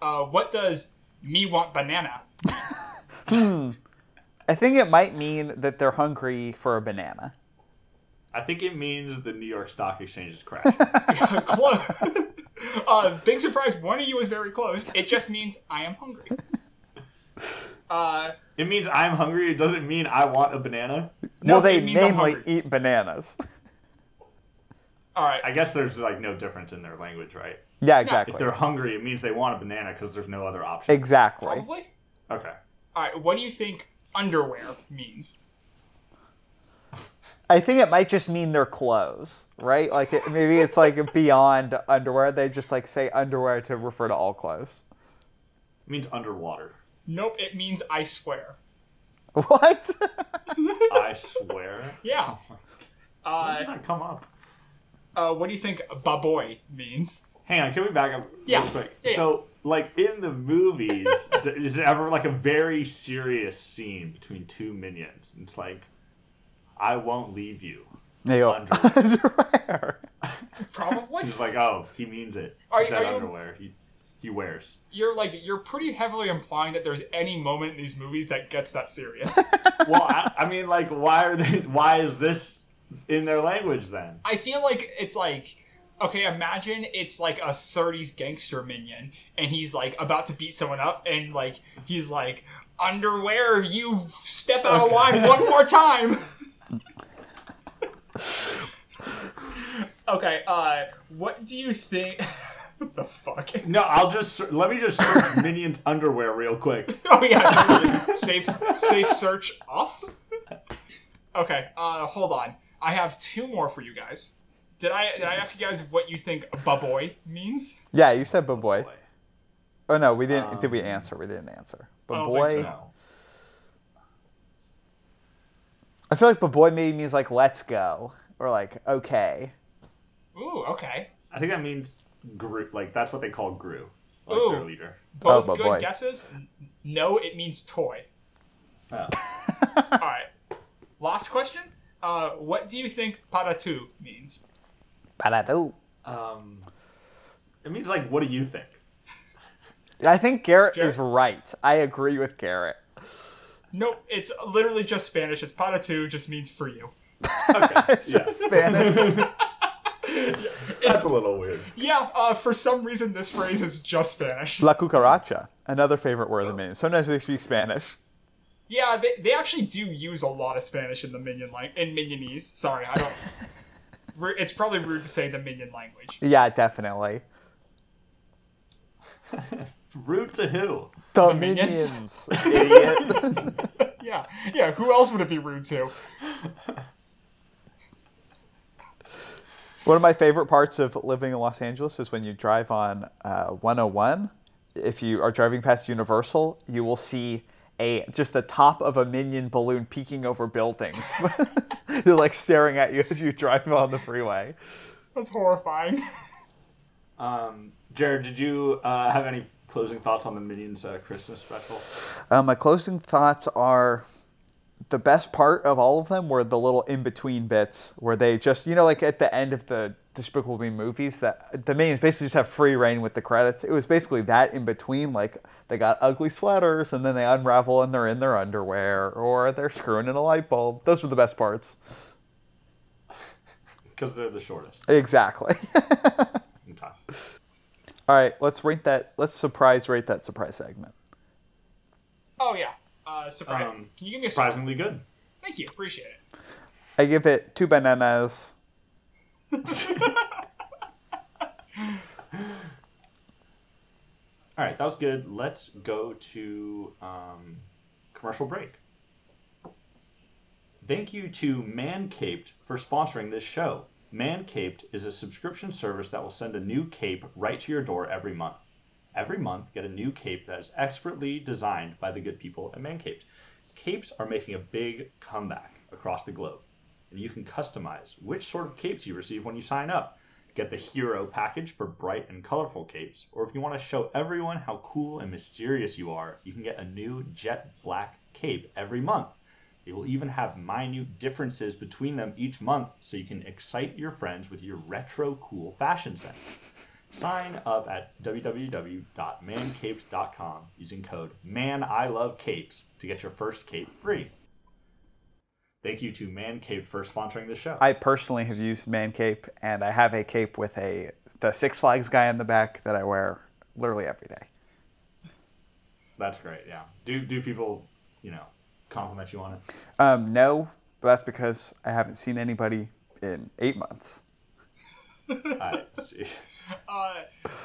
Uh, what does me want banana? (laughs) I think it might mean that they're hungry for a banana. I think it means the New York Stock Exchange is crashing. (laughs) (laughs) close. uh, big surprise. One of you is very close. It just means I am hungry. Uh, it means I'm hungry. It doesn't mean I want a banana. no, well, they it mainly eat bananas. All right. I guess there's like no difference in their language, right? yeah, exactly. If they're hungry, it means they want a banana because there's no other option. Exactly. Probably. Okay. All right. What do you think underwear means? I think it might just mean their clothes, right? Like it, maybe it's like (laughs) beyond underwear. They just like say underwear to refer to all clothes. It means underwater. Nope. It means I swear. What? (laughs) I swear. Yeah. Why Uh, does that come up? uh, what do you think baboy means? Hang on, can we back up Yeah. real quick? Yeah. So, like in the movies, (laughs) th- is it ever like a very serious scene between two minions? And It's like, I won't leave you. They go, Underwear. (laughs) underwear. Probably. He's like, oh, he means it. Are- He said are you- underwear. He he wears. You're like you're pretty heavily implying that there's any moment in these movies that gets that serious. (laughs) Well, I, I mean, like, why are they? Why is this in their language then? I feel like it's like Okay, imagine it's like a 30s gangster minion, and he's like about to beat someone up, and like he's like, "Underwear, you step out of line one more time." (laughs) okay, uh, what do you think? (laughs) what the fuck? No, I'll just let me just search (laughs) Minions underwear real quick. (laughs) Oh yeah, totally. safe safe search off. Okay, uh, hold on. I have two more for you guys. Did I did I ask you guys what you think "baboy" means? Yeah, you said boy. Oh no, we didn't. did we answer? We didn't answer. I boy. so. No. I feel like boy maybe means like let's go or like okay. Ooh, okay. I think that means Gru. Like that's what they call Gru, like Ooh. their leader. Both Oh, good baboy. guesses. No, it means toy. Oh. (laughs) All right. Last question. Uh, what do you think "paratu" means? Parado. Um, it means like, what do you think? I think Garrett Jared? is right. I agree with Garrett. Nope, it's literally just Spanish. It's "paratu," just means for you. Okay, (laughs) it's yeah, Spanish. (laughs) that's (laughs) a little weird. Yeah, uh, for some reason this phrase is just Spanish. La cucaracha, another favorite word of the minion. Sometimes they speak Spanish. Yeah, they, they actually do use a lot of Spanish in the minion like in Minionese. Sorry, I don't. (laughs) It's probably rude to say the minion language. Yeah, definitely. (laughs) Rude to who? The, minions. minions, idiot. Yeah, yeah. Who else would it be rude to? One of my favorite parts of living in Los Angeles is when you drive on uh, 101. If you are driving past Universal, you will see a just the top of a minion balloon peeking over buildings. (laughs) They're like staring at you as you drive on the freeway. That's horrifying. (laughs) Um, Jared, did you uh, have any closing thoughts on the Minions uh, Christmas special? Uh, my closing thoughts are the best part of all of them were the little in between bits where they just, you know, like at the end of the Despicable Me movies, that the minions basically just have free rein with the credits. It was basically that in between, like they got ugly sweaters and then they unravel and they're in their underwear or they're screwing in a light bulb. Those were the best parts. Because they're the shortest. Exactly. (laughs) Okay. all right, let's rate that. Let's surprise rate that surprise segment. Oh yeah. Uh, surprise. Um, Can you give me a surprisingly good. Thank you. Appreciate it. I give it two bananas. (laughs) All right, that was good. Let's go to um, commercial break. Thank you to Mancapes for sponsoring this show. Mancaped is a subscription service that will send a new cape right to your door every month. Every month, get a new cape that is expertly designed by the good people at Mancapes. Capes are making a big comeback across the globe, and you can customize which sort of capes you receive when you sign up. Get the hero package for bright and colorful capes, or if you want to show everyone how cool and mysterious you are, you can get a new jet black cape every month. They will even have minute differences between them each month so you can excite your friends with your retro cool fashion sense. Sign up at www.mancapes.com using code MANILOVECAPES to get your first cape free. Thank you to Mancapes for sponsoring the show. I personally have used man cape, and I have a cape with a the Six Flags guy in the back that I wear literally every day. That's great. Yeah. Do do people, you know, compliment you on it? Um, no, but that's because I haven't seen anybody in eight months. (laughs) I see. Uh,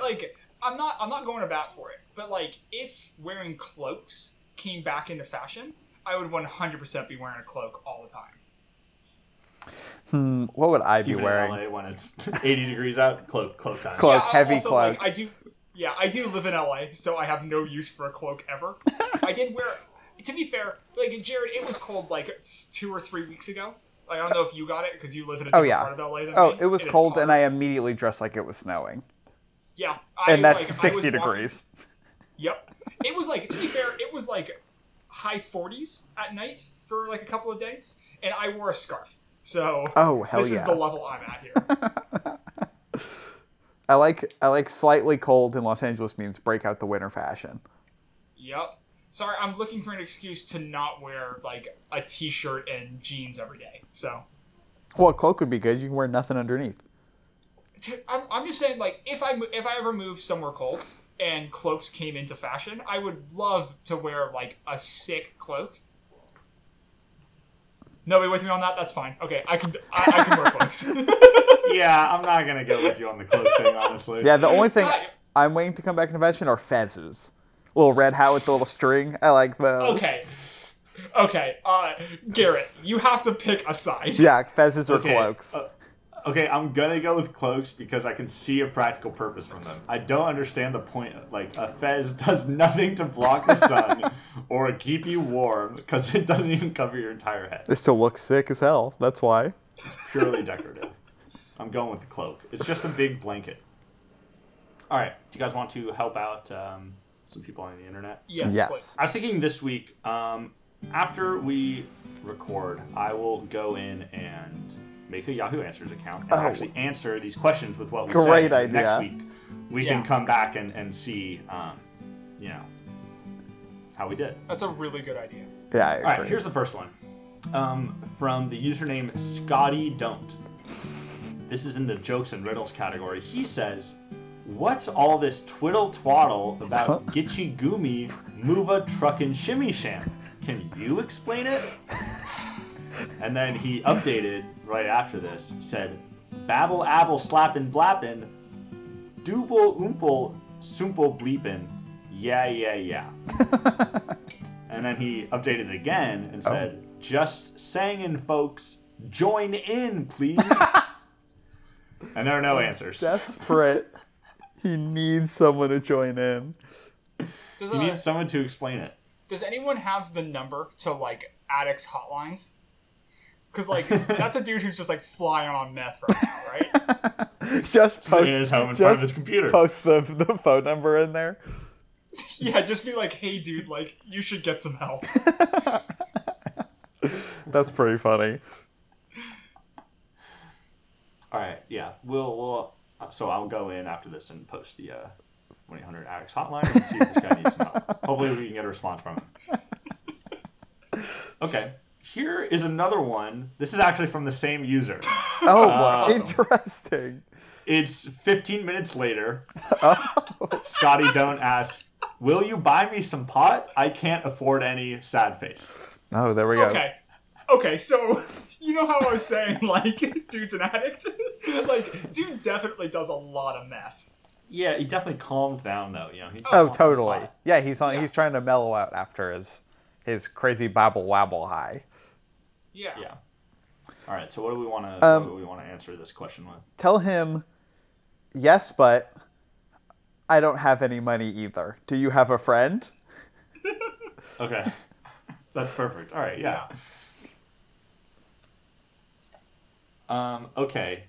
like I'm not I'm not going about for it, but like if wearing cloaks came back into fashion, I would 100% be wearing a cloak all the time. Hmm, what would I be Even wearing? in LA when it's (laughs) 80 degrees out, cloak cloak time. Cloak. yeah, heavy also, cloak. Like, I do. Yeah, I do live in LA, so I have no use for a cloak ever. (laughs) I did wear. To be fair, like Jared, it was cold like two or three weeks ago. Like, I don't know if you got it because you live in a Oh yeah. part of LA than Oh, me. it was and cold, and I immediately dressed like it was snowing, Yeah, I, and that's like, sixty walking- degrees. Yep. It was like to be fair, it was like high 40s at night for like a couple of days, and I wore a scarf. So Oh hell this yeah! is the level I'm at here. (laughs) I like I like slightly cold in Los Angeles means break out the winter fashion. yep. Sorry, I'm looking for an excuse to not wear like a t-shirt and jeans every day. So Well, a cloak would be good. You can wear nothing underneath. I'm, I'm just saying, like, if I if I ever move somewhere cold and cloaks came into fashion, I would love to wear like a sick cloak. Nobody with me on that? That's fine. Okay, I can I, I can wear cloaks. (laughs) (laughs) Yeah, I'm not gonna go with you on the clothes thing, honestly. Yeah, the only thing God. I'm waiting to come back into fashion are fezzes. Little red hat with the little string. I like those. okay, okay. Uh, Garrett, you have to pick a side. Yeah, fezzes or Okay, cloaks. uh, okay, I'm gonna go with cloaks because I can see a practical purpose from them. I don't understand the point. Like a fez (laughs) does nothing to block the sun (laughs) or keep you warm because it doesn't even cover your entire head. They still look sick as hell. That's why. Purely (laughs) decorative. I'm going with the cloak. It's just a big blanket. All right. Do you guys want to help out um, some people on the internet? Yes. Yes. please. I was thinking this week, um, after we record, I will go in and make a Yahoo Answers account and Oh. actually answer these questions with what we Great said. idea. Next week, we Yeah. can come back and, and see, um, you know, how we did. That's a really good idea. Yeah, I All right, here's the first one um, from the username Scotty Don't. This is in the jokes and riddles category. He says, "What's all this twiddle twaddle about Gitchy Goomy Mova Truckin' Shimmy Sham? Can you explain it?" And then he updated right after this. Said, "Babble abble slappin' blappin', dooble oomple soomple bleepin', yeah yeah yeah." (laughs) And then he updated it again and oh. said, "Just saying, folks, join in, please." (laughs) and there are no answers. Desperate. He needs someone to join in. Does He uh, needs someone to explain it. does anyone have the number to like addicts hotlines? Because like (laughs) that's a dude who's just like flying on meth right now, right? (laughs) Just post. His home in front of just his computer. Post the the phone number in there. (laughs) yeah, just be like, hey, dude, like you should get some help. That's pretty funny. All right, yeah, we'll we'll. Uh, So I'll go in after this and post the uh, 1-800 addicts hotline and see if this guy needs some help. (laughs) Hopefully, we can get a response from him. Okay, here is another one. This is actually from the same user. (laughs) Oh, Awesome. interesting. It's 15 minutes later. (laughs) Scotty don't ask, "Will you buy me some pot? I can't afford any." Sad face. Oh, there we go. Okay. Okay, so you know how I was saying, like, (laughs) dude's an addict? (laughs) like, dude definitely does a lot of meth. Yeah, he definitely calmed down though. You know. He Oh, totally. Yeah, he's on. Yeah. He's trying to mellow out after his his crazy babble wabble high. Yeah. Yeah. All right. So what do we want to? Um, what do we want to answer this question with? Tell him, yes, but I don't have any money either. Do you have a friend? (laughs) Okay. That's perfect. All right. Yeah. Um, okay.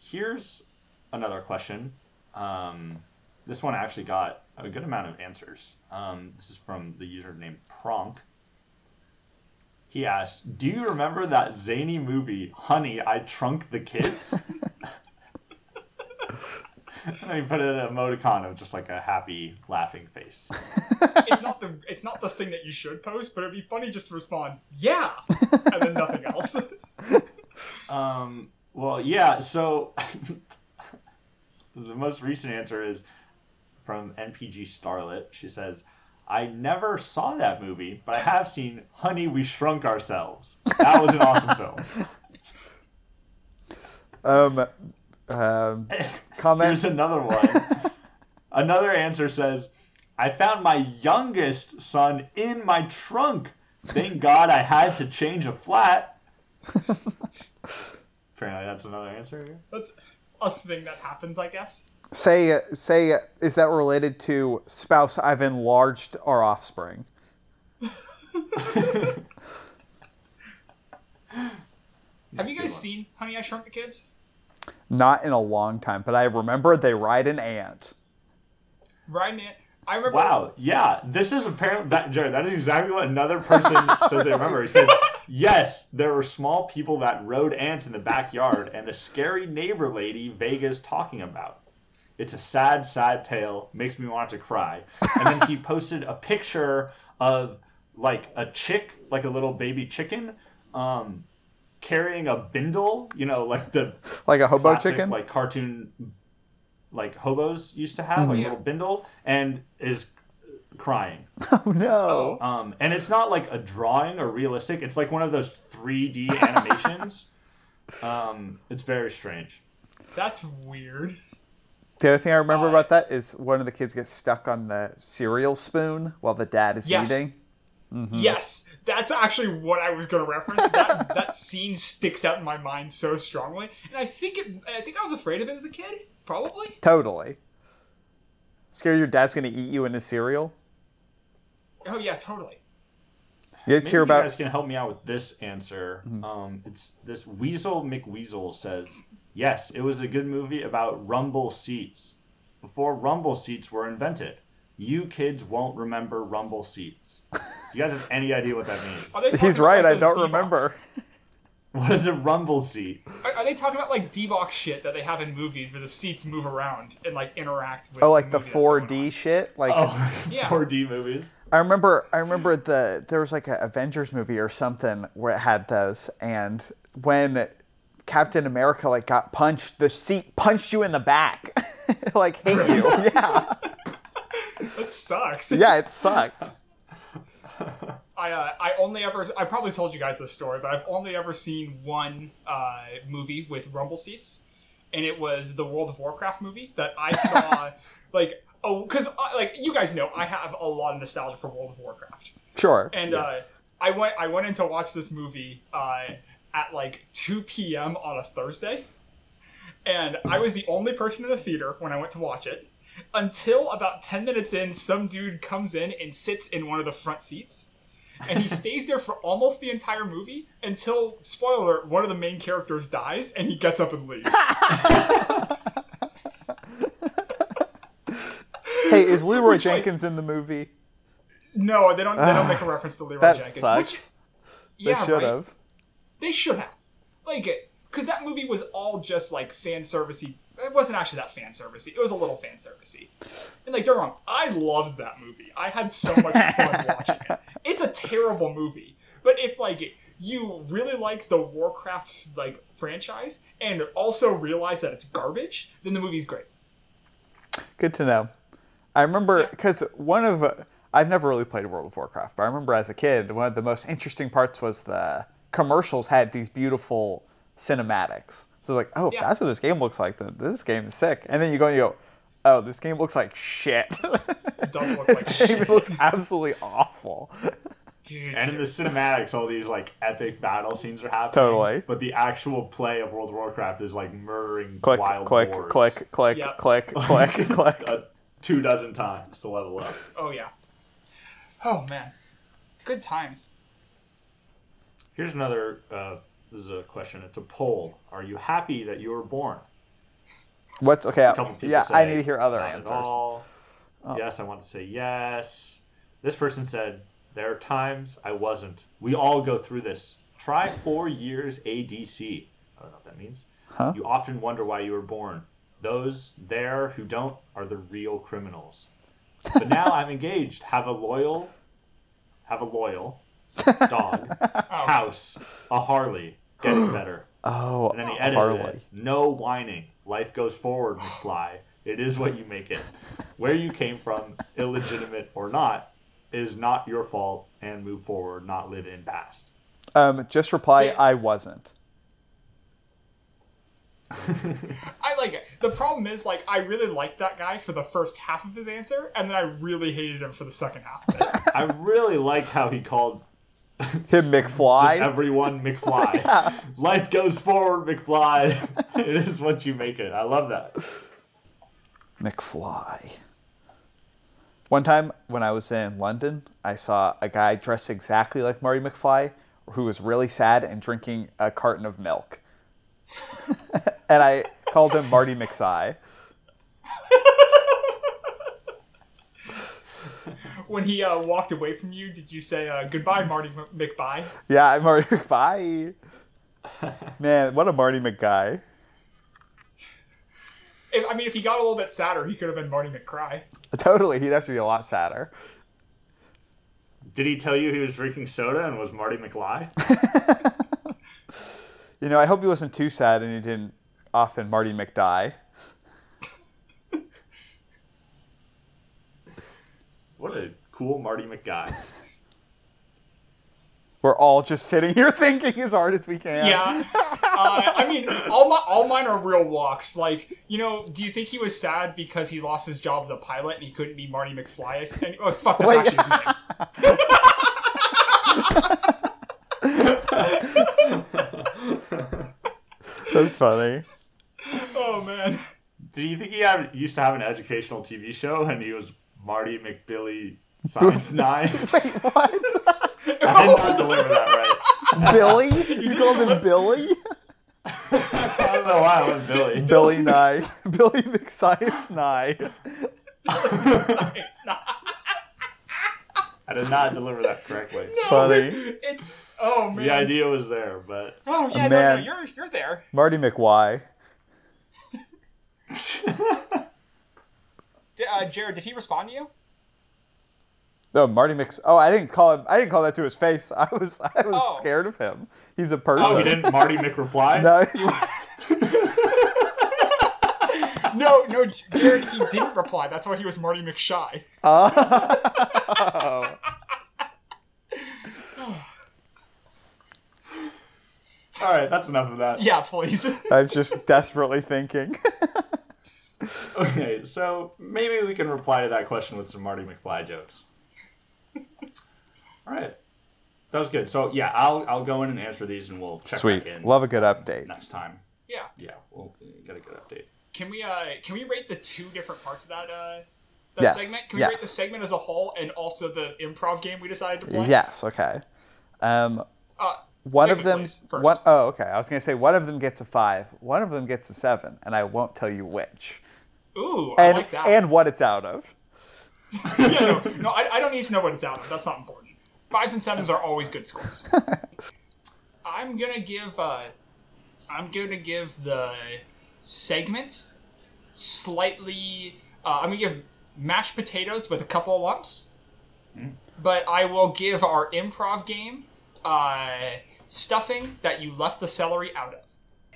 Here's another question. Um, this one actually got a good amount of answers. Um, this is from the user named Pronk. He asked, "Do you remember that zany movie, Honey, I Trunk the Kids?" (laughs) and then he put an emoticon of just like a happy laughing face. It's not the it's not the thing that you should post, but it'd be funny just to respond, yeah, and then nothing else. (laughs) Um, well, yeah. So (laughs) the most recent answer is from NPG Starlet. She says, "I never saw that movie, but I have seen Honey, We Shrunk Ourselves. That was an awesome film." (laughs) Um, um, (laughs) comment. Here's another one. another answer says, "I found my youngest son in my trunk. Thank God I had to change a flat." (laughs) Apparently, that's another answer here. That's a thing that happens, I guess. Say, uh, say, uh, is that related to spouse? I've enlarged our offspring. (laughs) Have you guys seen Honey, I Shrunk the Kids? Not in a long time, but I remember they ride an ant. Ryan, I remember. Wow, yeah, this is apparently that Jared. That is exactly what another person says they remember. He says, "Yes, there were small people that rode ants in the backyard, and the scary neighbor lady Vega's talking about. It's a sad, sad tale. Makes me want to cry." And then he posted a picture of like a chick, like a little baby chicken, um, carrying a bindle. You know, like the Like a hobo classic, chicken? like cartoon like hobos used to have, like a little bindle, and is crying. (laughs) Oh no. Um, and it's not like a drawing or realistic. It's like one of those 3D (laughs) animations. um, it's very strange. That's weird. The other thing I remember Uh, about that is one of the kids gets stuck on the cereal spoon while the dad is Yes. eating. Yes, that's actually what I was going to reference. That that scene sticks out in my mind so strongly, and I think it. I think I was afraid of it as a kid. Probably. Totally. Scared your dad's gonna eat you in his cereal? Oh yeah, totally. You guys Maybe hear you about guys can help me out with this answer. Mm-hmm. Um, it's this Weasel McWeasel says, yes, it was a good movie about rumble seats. Before rumble seats were invented, you kids won't remember rumble seats. Do you guys have any idea what that means? Are they talking He's right, I don't D-box? remember. What is a rumble seat? Are, are they talking about like D-box shit that they have in movies where the seats move around and like interact with? Oh, like the movie that's 4D shit? Like Oh, (laughs) Yeah. 4D movies. I remember I remember the there was like an Avengers movie or something where it had those and when Captain America like got punched, the seat punched you in the back. (laughs) like hit you. (laughs) Yeah. That sucks. Yeah, it sucked. I uh, I only ever I probably told you guys this story, but I've only ever seen one uh, movie with rumble seats, and it was the World of Warcraft movie that I (laughs) saw. like oh, because like you guys know, I have a lot of nostalgia for World of Warcraft, Sure. and uh, I went I went in to watch this movie uh, at like two p.m. on a Thursday, and I was the only person in the theater when I went to watch it. Until about ten minutes in, some dude comes in and sits in one of the front seats and he stays there for almost the entire movie until spoiler alert, one of the main characters dies and he gets up and leaves. (laughs) Hey, is Leroy Which, like- Jenkins in the movie? no they don't they don't make a ah, reference to Leroy That Jenkins sucks. which They yeah should right. have. they should have. Like because that movie was all just like fan servicey. It wasn't actually that fan servicey. It was a little fan servicey. And like don't get wrong I loved that movie. I had so much fun (laughs) watching it it's a terrible movie but if like you really like the Warcraft like franchise and also realize that it's garbage then the movie's great Good to know. I remember Yeah. because one of uh, I've never really played World of Warcraft, but I remember as a kid one of the most interesting parts was the commercials had these beautiful cinematics. So it's like, oh, if Yeah. that's what this game looks like, then this game is sick. And then you go and you go, oh, this game looks like shit. (laughs) It does look like this game looks absolutely awful. Dude, And in the cinematics, all these like epic battle scenes are happening. Totally. But the actual play of World of Warcraft is like murdering click, wild click, boars click, click, Yep. click, (laughs) click, click. a two dozen times to level up. oh yeah. Oh man, good times. Here's another. Uh, this is a question. It's a poll. Are you happy that you were born? What's okay? A couple people Yeah, say, I need to hear other "Not at answers. all." Oh. Yes, I want to say yes. This person said there are times I wasn't. We all go through this. Try four years ADC. I don't know what that means. Huh? You often wonder why you were born. Those there who don't are the real criminals. But now I'm engaged. Have a loyal, have a loyal (laughs) dog, house, a Harley. Getting better. (gasps) Oh, And then he edited Harley. it. No whining. Life goes forward, McFly. It is what you make it. Where you came from, illegitimate or not, is not your fault. And move forward, not live in past. Um, just reply, Yeah. I wasn't. (laughs) I like it. The problem is, like, I really liked that guy for the first half of his answer, and then I really hated him for the second half of it. (laughs) I really like how he called (laughs) Him just McFly. (laughs) everyone McFly. (laughs) Life goes forward, McFly. it is what you make it. I love that. McFly. One time when I was in London, I saw a guy dressed exactly like Marty McFly who was really sad and drinking a carton of milk. and I called him Marty McSi. When he uh, walked away from you, did you say uh, goodbye, Marty M- McBye? Yeah, I'm Marty (laughs) McFly. Man, what a Marty McGuy. If, I mean, if he got a little bit sadder, he could have been Marty McCry. Totally, he'd have to be a lot sadder. Did he tell you he was drinking soda and was Marty McFly? (laughs) You know, I hope he wasn't too sad and he didn't often Marty McDie. What a cool Marty McGuy. (laughs) We're all just sitting here (laughs) thinking as hard as we can. Yeah. Uh, I mean, all my all mine are real walks. Like, you know, do you think he was sad because he lost his job as a pilot and he couldn't be Marty McFly? And, oh, fuck, that's Wait. actually his name. (laughs) That's funny. Oh man. Do you think he had, used to have an educational TV show and he was Marty McBilly (laughs) Science Nine? Wait, what? (laughs) I did not oh, deliver that right. Billy? (laughs) You called him Billy? I don't know why I was Billy. Billy Nye. Billy McScience Nye. It's not. I did not deliver that correctly. Funny. It's oh man. The idea was there, but Oh yeah, no, Man. no, you're you're there. Marty McY. D- uh, Jared, did he respond to you? No, Marty Mc. Oh, I didn't call him. I didn't call that to his face. (laughs) I was. I was Oh. scared of him. He's a person. oh, he didn't Marty McReply. No. (laughs) (laughs) No, no, Jared, he didn't reply. That's why he was Marty McShy. oh. All right, that's enough of that. Yeah, please. I was just desperately thinking. Okay, so maybe we can reply to that question with some Marty McFly jokes. All right, that was good. So yeah, I'll I'll go in and answer these, and we'll check Sweet. back in Love a good update. next time. yeah. Yeah, we'll get a good update. Can we uh can we rate the two different parts of that uh that Yes, segment? Can we yes. rate the segment as a whole and also the improv game we decided to play? Yes. Okay. Um, Uh, one of segment, them. please, first. One, oh, okay. I was gonna say one of them gets a five. One of them gets a seven, and I won't tell you which. Ooh, I And like that. and what it's out of. (laughs) yeah, no, no, I, I don't need to know what it's out of. That's not important. Fives and sevens are always good scores. (laughs) I'm gonna give. Uh, I'm gonna give the segment slightly. Uh, I'm gonna give mashed potatoes with a couple of lumps, but I will give our improv game uh, stuffing that you left the celery out of.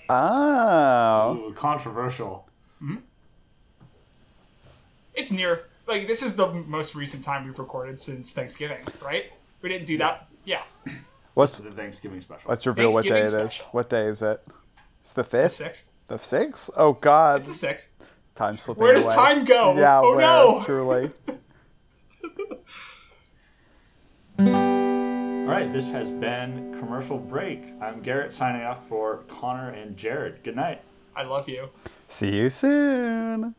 Oh. Ooh, controversial. It's near. Like this is the most recent time we've recorded since Thanksgiving, right? We didn't do that. Yeah, What's The Thanksgiving special. let's reveal what day it Thanksgiving is. What day is it? It's the the fifth. sixth. The sixth. Oh God. It's the sixth. Time slipping away. Where does away. time go? Yeah. Oh, where, no. Truly. (laughs) All right, this has been commercial break. I'm Garrett signing off for Connor and Jared. Good night. I love you. See you soon.